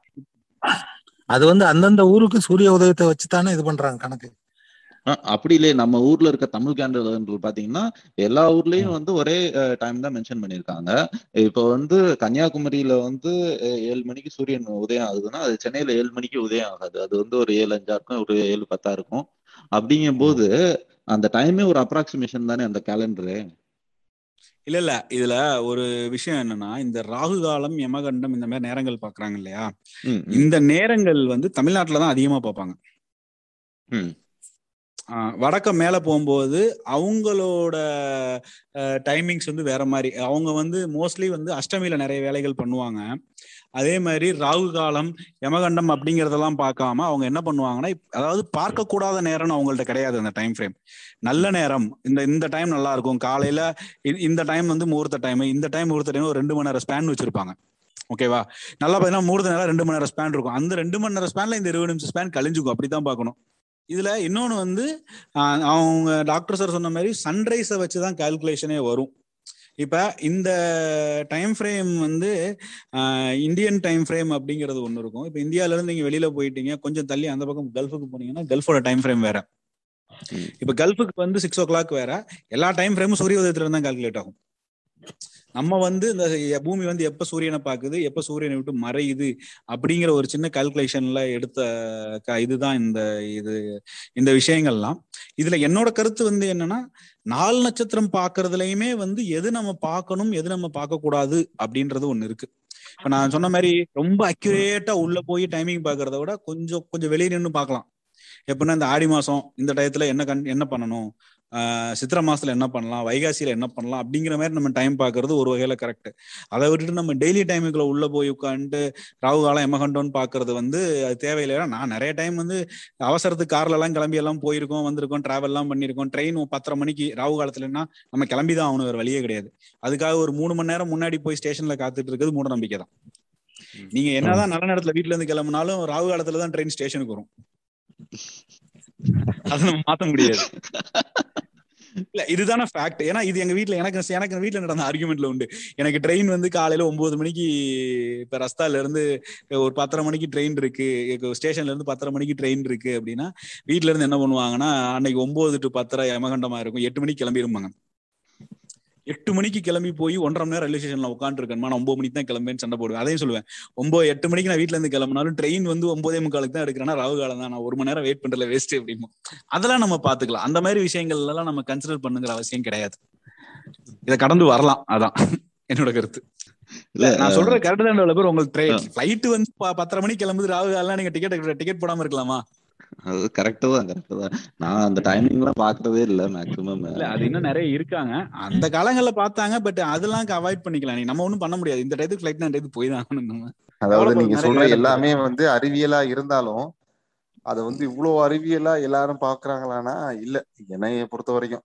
அது வந்து அந்தந்த ஊருக்கு சூரிய உதயத்தை வச்சு தானே இது பண்றாங்க கணக்கு. அப்படி இல்லையே. நம்ம ஊர்ல இருக்க தமிழ் கேலண்டர் பாத்தீங்கன்னா எல்லா ஊர்லயும் வந்து ஒரே டைம் தான் மென்ஷன் பண்ணியிருக்காங்க. இப்போ வந்து கன்னியாகுமரியில வந்து ஏழு மணிக்கு சூரியன் உதயம் ஆகுதுன்னா அது சென்னையில ஏழு மணிக்கு உதயம் ஆகாது. அது வந்து ஒரு ஏழு அஞ்சா இருக்கும் ஒரு ஏழு பத்தா இருக்கும். அப்படிங்கும் போது அந்த டைமே ஒரு அப்ராக்சிமேஷன் தானே அந்த கேலண்டரு இல்ல இல்ல. இதுல ஒரு விஷயம் என்னன்னா இந்த ராகு காலம் யமகண்டம் இந்த மாதிரி நேரங்கள் பாக்குறாங்க இல்லையா? இந்த நேரங்கள் வந்து தமிழ்நாட்டுல தான் அதிகமா பார்ப்பாங்க வடக்க மேல போகும்போது அவங்களோட டைமிங்ஸ் வந்து வேற மாதிரி. அவங்க வந்து மோஸ்ட்லி வந்து அஷ்டமியில நிறைய வேலைகள் பண்ணுவாங்க. அதே மாதிரி ராகு காலம் யமகண்டம் அப்படிங்கறதெல்லாம் பார்க்காம அவங்க என்ன பண்ணுவாங்கன்னா அதாவது பார்க்க கூடாத நேரம்னு அவங்கள்ட்ட கிடையாது அந்த டைம் ஃப்ரேம் நல்ல நேரம். இந்த இந்த டைம் நல்லா இருக்கும். காலையில இந்த டைம் வந்து முகூர்த்த டைம் இந்த டைம் முகூர்த்த டைம் ஒரு ரெண்டு மணி நேரம் ஸ்பேன் வச்சிருப்பாங்க. ஓகேவா? நல்லா பார்த்தீங்கன்னா மூணு நேரம் ரெண்டு மணி நேரம் ஸ்பேன் இருக்கும். அந்த ரெண்டு மணி நேரம் ஸ்பேன்ல இந்த இருபது நிமிஷம் ஸ்பேன் கழிஞ்சுக்கும். அப்படிதான் பார்க்கணும். இதுல இன்னொன்னு வந்து அவங்க டாக்டர் சார் சொன்ன மாதிரி சன்ரைஸை வச்சு தான் கால்குலேஷனே வரும். இப்ப இந்த டைம் ஃப்ரேம் வந்து இந்தியன் டைம் ஃப்ரேம் அப்படிங்கிறது ஒன்று இருக்கும். இப்போ இந்தியால இருந்து நீங்க வெளியில போயிட்டீங்க கொஞ்சம் தள்ளி அந்த பக்கம் கல்ஃபுக்கு போனீங்கன்னா கல்ஃபோட டைம் ஃப்ரேம் வேற. இப்ப கல்ஃபுக்கு வந்து சிக்ஸ் ஓ கிளாக் வேற. எல்லா டைம் ஃப்ரேமும் சூரிய உதயத்துல இருந்து தான் கால்குலேட் ஆகும். நம்ம வந்து இந்த பூமி வந்து எப்ப சூரியனை பாக்குது எப்ப சூரியனை விட்டு மறையுது அப்படிங்கிற ஒரு சின்ன கால்குலேஷன்ல எடுத்த க- இதுதான் இந்த இது இந்த விஷயங்கள்லாம். இதுல என்னோட கருத்து வந்து என்னன்னா நாலு நட்சத்திரம் பாக்குறதுலயுமே வந்து எது நம்ம பார்க்கணும் எது நம்ம பார்க்க கூடாது அப்படின்றது ஒண்ணு இருக்கு. இப்ப நான் சொன்ன மாதிரி ரொம்ப அக்யூரேட்டா உள்ள போய் டைமிங் பாக்குறத விட கொஞ்சம் கொஞ்சம் வெளியே நின்று பார்க்கலாம். எப்படின்னா இந்த ஆடி மாசம் இந்த டயத்துல என்ன கண் என்ன பண்ணணும்? சித்திரை மாசத்துல என்ன பண்ணலாம்? வைகாசியில என்ன பண்ணலாம்? அப்படிங்கிற மாதிரி நம்ம டைம் பாக்குறது ஒரு வகையில கரெக்ட் அதை விட்டுட்டு நம்ம டெய்லி டைமுக்குள்ள உள்ள போய் உட்காந்துட்டு ராகு காலம் எமகண்டோன்னு பாக்குறது வந்து அது தேவையில்லை. நான் நிறைய டைம் வந்து அவசரத்துக்கு கார்ல எல்லாம் கிளம்பி எல்லாம் போயிருக்கோம் வந்திருக்கோம் டிராவல் எல்லாம் பண்ணிருக்கோம் ட்ரெயின் பத்தரை மணிக்கு ராகு காலத்துலன்னா நம்ம கிளம்பி தான் ஆகணும் வேற வழியே கிடையாது. அதுக்காக ஒரு மூணு மணி நேரம் முன்னாடி போய் ஸ்டேஷன்ல காத்துட்டு இருக்கிறது மூட நம்பிக்கை தான். நீங்க என்னதான் நல்ல நேரத்துல வீட்டுல இருந்து கிளம்புனாலும் ராகு காலத்துல தான் ட்ரெயின் ஸ்டேஷனுக்கு வரும். அதை நம்ம மாத்த முடியாது. இல்ல இதுதானே ஃபேக்ட் ஏன்னா இது எங்க வீட்டுல எனக்கு எனக்கு வீட்டுல நடந்த ஆர்குமெண்ட்ல உண்டு. எனக்கு ட்ரெயின் வந்து காலையில ஒன்பது மணிக்கு இப்ப ரஸ்தால இருந்து ஒரு பத்தரை மணிக்கு ட்ரெயின் இருக்கு. ஸ்டேஷன்ல இருந்து பத்தரை மணிக்கு ட்ரெயின் இருக்கு அப்படின்னா வீட்ல இருந்து என்ன பண்ணுவாங்கன்னா அன்னைக்கு ஒன்பது டு பத்தரை யமகண்டமா இருக்கும். எட்டு மணிக்கு கிளம்பிருப்பாங்க எட்டு மணிக்கு கிளம்பி போய் ஒன்றரை மணி நேரம் ரயில்வே ஸ்டேஷன்ல உட்காந்துருக்கேன் நான் ஒன்பது மணிக்கு தான் கிளம்பேன்னு சண்டை போடுவேன். அதையும் சொல்லுவேன். ஒன்பது எட்டு மணிக்கு நான் வீட்ல இருந்து கிளம்பினாலும் ட்ரெயின் வந்து ஒன்பதே முக்காலுக்கு தான் எடுக்கிறேன்னா ராகு காலம் தான். நான் ஒரு மணி நேரம் வெயிட் பண்றதுல வேஸ்ட் அப்படிமோ அதெல்லாம் நம்ம பாத்துக்கலாம் அந்த மாதிரி விஷயங்கள் எல்லாம் நம்ம கன்சிடர் பண்ணுங்கிற அவசியம் கிடையாது. இதை கடந்து வரலாம். அதான் என்னோட கருத்து. இல்ல நான் சொல்ற கரெக்ட் தான் பேர் உங்களுக்கு ஃபிளைட் வந்து பத்தரை மணிக்கு கிளம்புது ராகு காலம் நீங்க டிக்கெட் டிக்கெட் போடாம இருக்கலாமா? அது கரெக்ட் தான் கரெக்ட் தான். நான் அந்த டைமிங் எல்லாம் பாக்குறதே இல்ல மேக்ஸிமம் இல்ல அது இன்னும் நிறைய இருக்காங்க. அந்த காலங்கள்ல பார்த்தாங்க பட் அதெல்லாம் அவாய்ட் பண்ணிக்கலாம். நீ நம்ம ஒண்ணும் பண்ண முடியாது. இந்த டயத்துக்கு ஃபிளைட் நான் டயத்துக்கு போய் தான் ஆகணும் நம்ம. அதாவது நீங்க சொல்ற எல்லாமே வந்து அறிவியலா இருந்தாலும் அத வந்து இவ்வளவு அறிவியலா எல்லாரும் பாக்குறாங்களான்னா இல்ல. என்னைய பொறுத்த வரைக்கும்.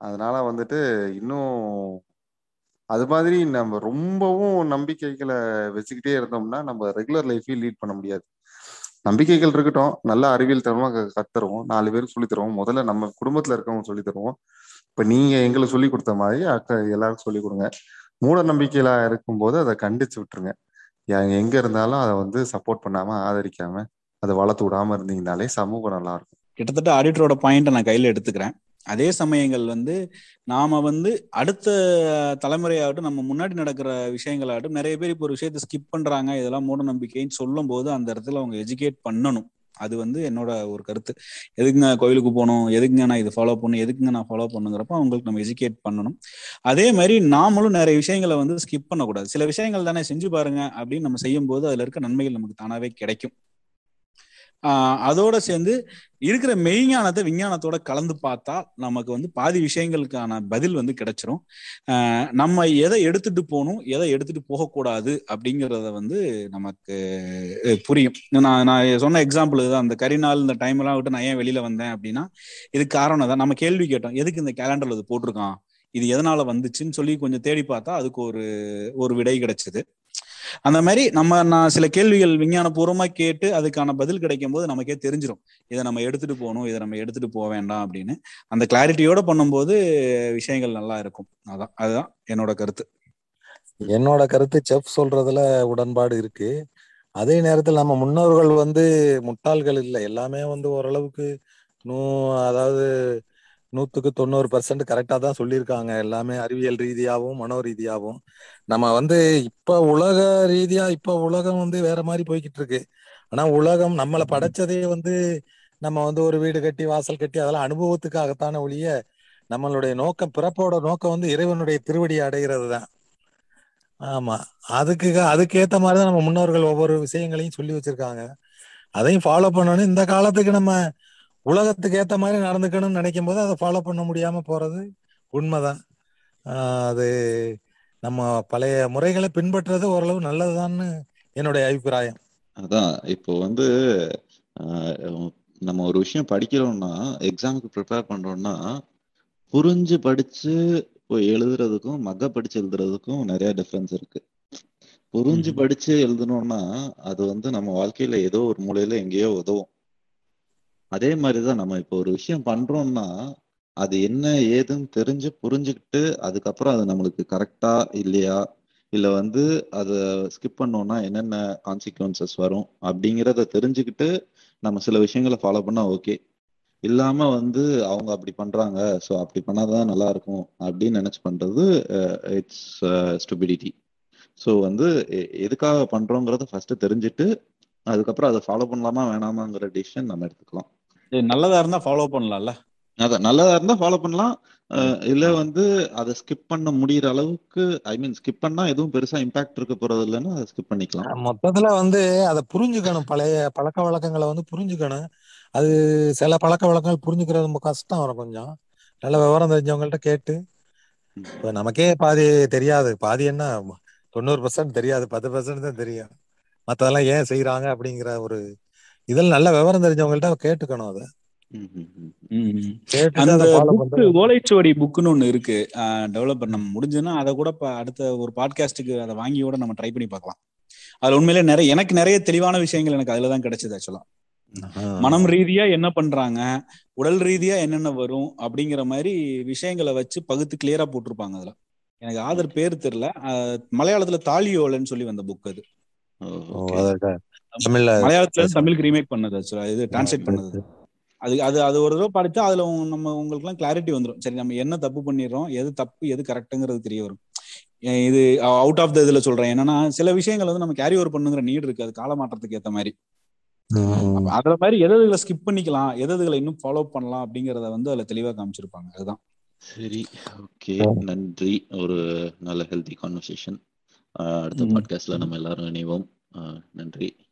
அதனால வந்துட்டு இன்னும் அது மாதிரி நம்ம ரொம்பவும் நம்பிக்கைகளை வச்சுக்கிட்டே இருந்தோம்னா நம்ம ரெகுலர் லைஃபையும் லீட் பண்ண முடியாது. நம்பிக்கைகள் இருக்கட்டும் நல்ல அறிவியல் தரமா கத்துருவோம். நாலு பேருக்கு சொல்லி தருவோம். முதல்ல நம்ம குடும்பத்துல இருக்கவங்க சொல்லி தருவோம். இப்ப நீங்க எங்களுக்கு சொல்லி கொடுத்த மாதிரி அக்க எல்லாருக்கும் சொல்லி கொடுங்க. மூட நம்பிக்கையில இருக்கும்போது அதை கண்டிச்சு விட்டுருங்க. எங்க இருந்தாலும் அதை வந்து சப்போர்ட் பண்ணாம ஆதரிக்காம அதை வளர்த்து விடாம இருந்தீங்கனாலே சமூகம் நல்லா இருக்கும். கிட்டத்தட்ட ஆடிட்டரோட பாயிண்ட்டை நான் கையில எடுத்துக்கிறேன். அதே சமயங்கள் வந்து நாம வந்து அடுத்த தலைமுறையாகட்டும் நம்ம முன்னாடி நடக்கிற விஷயங்களாகட்டும் நிறைய பேர் இப்போ ஒரு விஷயத்தை ஸ்கிப் பண்றாங்க இதெல்லாம் மூட நம்பிக்கைன்னு சொல்லும் போது அந்த இடத்துல அவங்க எஜுகேட் பண்ணணும். அது வந்து என்னோட ஒரு கருத்து. எதுக்குங்க கோயிலுக்கு போகணும்? எதுக்குங்க நான் இதை ஃபாலோ பண்ணணும்? எதுக்குங்க நான் ஃபாலோ பண்ணுங்கிறப்ப அவங்களுக்கு நம்ம எஜுகேட் பண்ணணும். அதே மாதிரி நாமளும் நிறைய விஷயங்களை வந்து ஸ்கிப் பண்ணக்கூடாது. சில விஷயங்கள் தானே செஞ்சு பாருங்க அப்படின்னு நம்ம செய்யும் போது அதுல இருக்க நன்மைகள் நமக்கு தானாவே கிடைக்கும். அதோட சேர்ந்து இருக்கிற மெய்ஞானத்தை விஞ்ஞானத்தோட கலந்து பார்த்தா நமக்கு வந்து பாதி விஷயங்களுக்கான பதில் வந்து கிடைச்சிரும். நம்ம எதை எடுத்துட்டு போகணும் எதை எடுத்துட்டு போகக்கூடாது அப்படிங்கிறத வந்து நமக்கு புரியும். நான் நான் சொன்ன எக்ஸாம்பிள் தான் அந்த கரிநாள் இந்த டைம் எல்லாம் விட்டு நான் ஏன் வெளியில வந்தேன் அப்படின்னா இதுக்கு காரணம் தான். நம்ம கேள்வி கேட்டோம் எதுக்கு இந்த கேலண்டர்ல இது போட்டிருக்கான்? இது எதனால வந்துச்சுன்னு சொல்லி கொஞ்சம் தேடி பார்த்தா அதுக்கு ஒரு ஒரு விடை கிடைச்சது. அந்த மாதிரி நம்ம நான் சில கேள்விகள் விஞ்ஞானபூர்வமா கேட்டு அதுக்கான பதில் கிடைக்கும் போது நமக்கே தெரிஞ்சிடும் இதை நம்ம எடுத்துட்டு போகணும் இதை நம்ம எடுத்துட்டு போக வேண்டாம் அப்படின்னு. அந்த கிளாரிட்டியோட பண்ணும்போது விஷயங்கள் நல்லா இருக்கும். அதான் அதுதான் என்னோட கருத்து. என்னோட கருத்து செஃப் சொல்றதுல உடன்பாடு இருக்கு. அதே நேரத்தில் நம்ம முன்னோர்கள் வந்து முட்டாள்கள் இல்லை. எல்லாமே வந்து ஓரளவுக்கு நூ அதாவது நூத்துக்கு தொண்ணூறு பர்சன்ட் கரெக்டா தான் சொல்லியிருக்காங்க. எல்லாமே அறிவியல் ரீதியாகவும் மனோ ரீதியாகவும் நம்ம வந்து இப்ப உலக ரீதியா இப்ப உலகம் வந்து வேற மாதிரி போய்கிட்டு இருக்கு. ஆனா உலகம் நம்மளை படைச்சதே வந்து நம்ம வந்து ஒரு வீடு கட்டி வாசல் கட்டி அதெல்லாம் அனுபவத்துக்காகத்தான ஒழிய நம்மளுடைய நோக்கம் பிறப்போட நோக்கம் வந்து இறைவனுடைய திருவடி அடைகிறது தான். ஆமா. அதுக்கு அதுக்கேத்த மாதிரிதான் நம்ம முன்னோர்கள் ஒவ்வொரு விஷயங்களையும் சொல்லி வச்சிருக்காங்க. அதையும் ஃபாலோ பண்ணணும் இந்த காலத்துக்கு நம்ம உலகத்துக்கு ஏத்த மாதிரி நடந்துக்கணும்னு நினைக்கும் போது அதை ஃபாலோ பண்ண முடியாம போறது உண்மைதான். அது நம்ம பழைய முறைகளை பின்பற்றுறது ஓரளவு நல்லதுதான்னு என்னுடைய அபிப்பிராயம். அதான் இப்போ வந்து நம்ம ஒரு விஷயம் படிக்கிறோம்னா எக்ஸாமுக்கு ப்ரிப்பேர் பண்றோம்னா புரிஞ்சு படிச்சு போய் எழுதுறதுக்கும் மக படிச்சு எழுதுறதுக்கும் நிறைய டிஃபரன்ஸ் இருக்கு. புரிஞ்சு. படிச்சு எழுதணும்னா அது வந்து நம்ம வாழ்க்கையில ஏதோ ஒரு மூலையில எங்கேயோ உதவும். அதே மாதிரிதான் நம்ம இப்போ ஒரு விஷயம் பண்றோம்னா அது என்ன ஏதுன்னு தெரிஞ்சு புரிஞ்சுக்கிட்டு அதுக்கப்புறம் அது நம்மளுக்கு கரெக்டா இல்லையா? இல்ல வந்து அதை ஸ்கிப் பண்ணோம்னா என்னென்ன கான்சிக்வன்சஸ் வரும் அப்படிங்கிறத தெரிஞ்சுக்கிட்டு நம்ம சில விஷயங்களை ஃபாலோ பண்ணா ஓகே இல்லாம வந்து அவங்க அப்படி பண்றாங்க ஸோ அப்படி பண்ணாதான் நல்லா இருக்கும் அப்படின்னு நினைச்சு பண்றது இட்ஸ் ஸ்டூபிடிட்டி ஸோ வந்து எ- எதுக்காக பண்றோங்கிறத ஃபர்ஸ்ட் தெரிஞ்சுட்டு அதுக்கப்புறம் அதை ஃபாலோ பண்ணலாமா வேணாமாங்கிற டிசிஷன் நம்ம எடுத்துக்கலாம். நல்லதா இருந்தா ஃபாலோ பண்ணலாம்ல. அதான் நல்லதா இருந்தா ஃபாலோ பண்ணலாம். இல்ல வந்து அதை ஸ்கிப் பண்ண முடியற அளவுக்கு ஐ மீன் ஸ்கிப் பண்ணா எதுவும் பெருசா இம்பாக்ட் இருக்க போறது இல்லைன்னா அதை ஸ்கிப் பண்ணிக்கலாம். மொத்தத்துல வந்து அதை புரிஞ்சுக்கணும். பழைய பழக்க வழக்கங்களை வந்து புரிஞ்சுக்கணும். அது சில பழக்க வழக்கங்கள் புரிஞ்சுக்கிறது ரொம்ப கஷ்டம் வரும் கொஞ்சம். நல்ல விவரம் தெரிஞ்சவங்கள்ட்ட கேட்டு. இப்ப நமக்கே பாதி தெரியாது. பாதி என்ன? தொண்ணூறு பர்சன்ட் தெரியாது. பத்து பர்சன்ட் தான் தெரியும். மத்ததெல்லாம் ஏன் செய்யறாங்க அப்படிங்கிற ஒரு இதில் நல்ல விவரம் தெரிஞ்சவங்கள்ட்ட கேட்டுக்கணும் அதை. அந்த புக்கு ஓலைச்சுவடி புக்குன்னு ஒண்ணு இருக்கு. டெவலப்பர் நம்ம முடிஞ்சுன்னா அதை கூட அடுத்த ஒரு பாட்காஸ்ட்டுக்கு அதை வாங்கி கூட நம்ம ட்ரை பண்ணி பார்க்கலாம். அதுல உண்மையிலே நிறைய எனக்கு நிறைய தெளிவான விஷயங்கள் எனக்கு அதுல தான் கிடைச்சது ஆக்சுவலா மனம் ரீதியா என்ன பண்றாங்க உடல் ரீதியா என்னென்ன வரும் அப்படிங்கிற மாதிரி விஷயங்களை வச்சு பகுத்து கிளியரா போட்டிருப்பாங்க அதுல. எனக்கு ஆதர் பேர் தெரியல. மலையாளத்துல தாலியோலன்னு சொல்லி வந்த புக். அதை. தமிழ்ல மலையாளத்துல தமிழுக்கு ரீமேக் பண்ணது ஆக்சுவலா இது டிரான்ஸ்லேட் பண்ணது. அது அது அது ஒரு தடவை படிச்சா அதுல நம்ம உங்களுக்கு எல்லாம் கிளாரிட்டி வந்துடும் சரி நம்ம என்ன தப்பு பண்ணிடுறோம் எது தப்பு எது கரெக்ட்டுங்கிறது தெரிய வரும். இது அவுட் ஆஃப் த இதுல சொல்றேன். என்னன்னா சில விஷயங்கள் வந்து நம்ம கேரி ஓவர் பண்ணுங்கிற நீட் இருக்கு. அது கால மாற்றத்துக்கு ஏத்த மாதிரி. அதுல மாதிரி எது ஸ்கிப் பண்ணிக்கலாம் எது இன்னும் ஃபாலோ பண்ணலாம் அப்படிங்கறத வந்து அதுல தெளிவா காமிச்சிருப்பாங்க. அதுதான். சரி ஓகே. நன்றி. ஒரு நல்ல ஹெல்தி கான்வர்சேஷன் அடுத்த. பாட்காஸ்ட்ல நம்ம எல்லாரும் இணைவோம். நன்றி.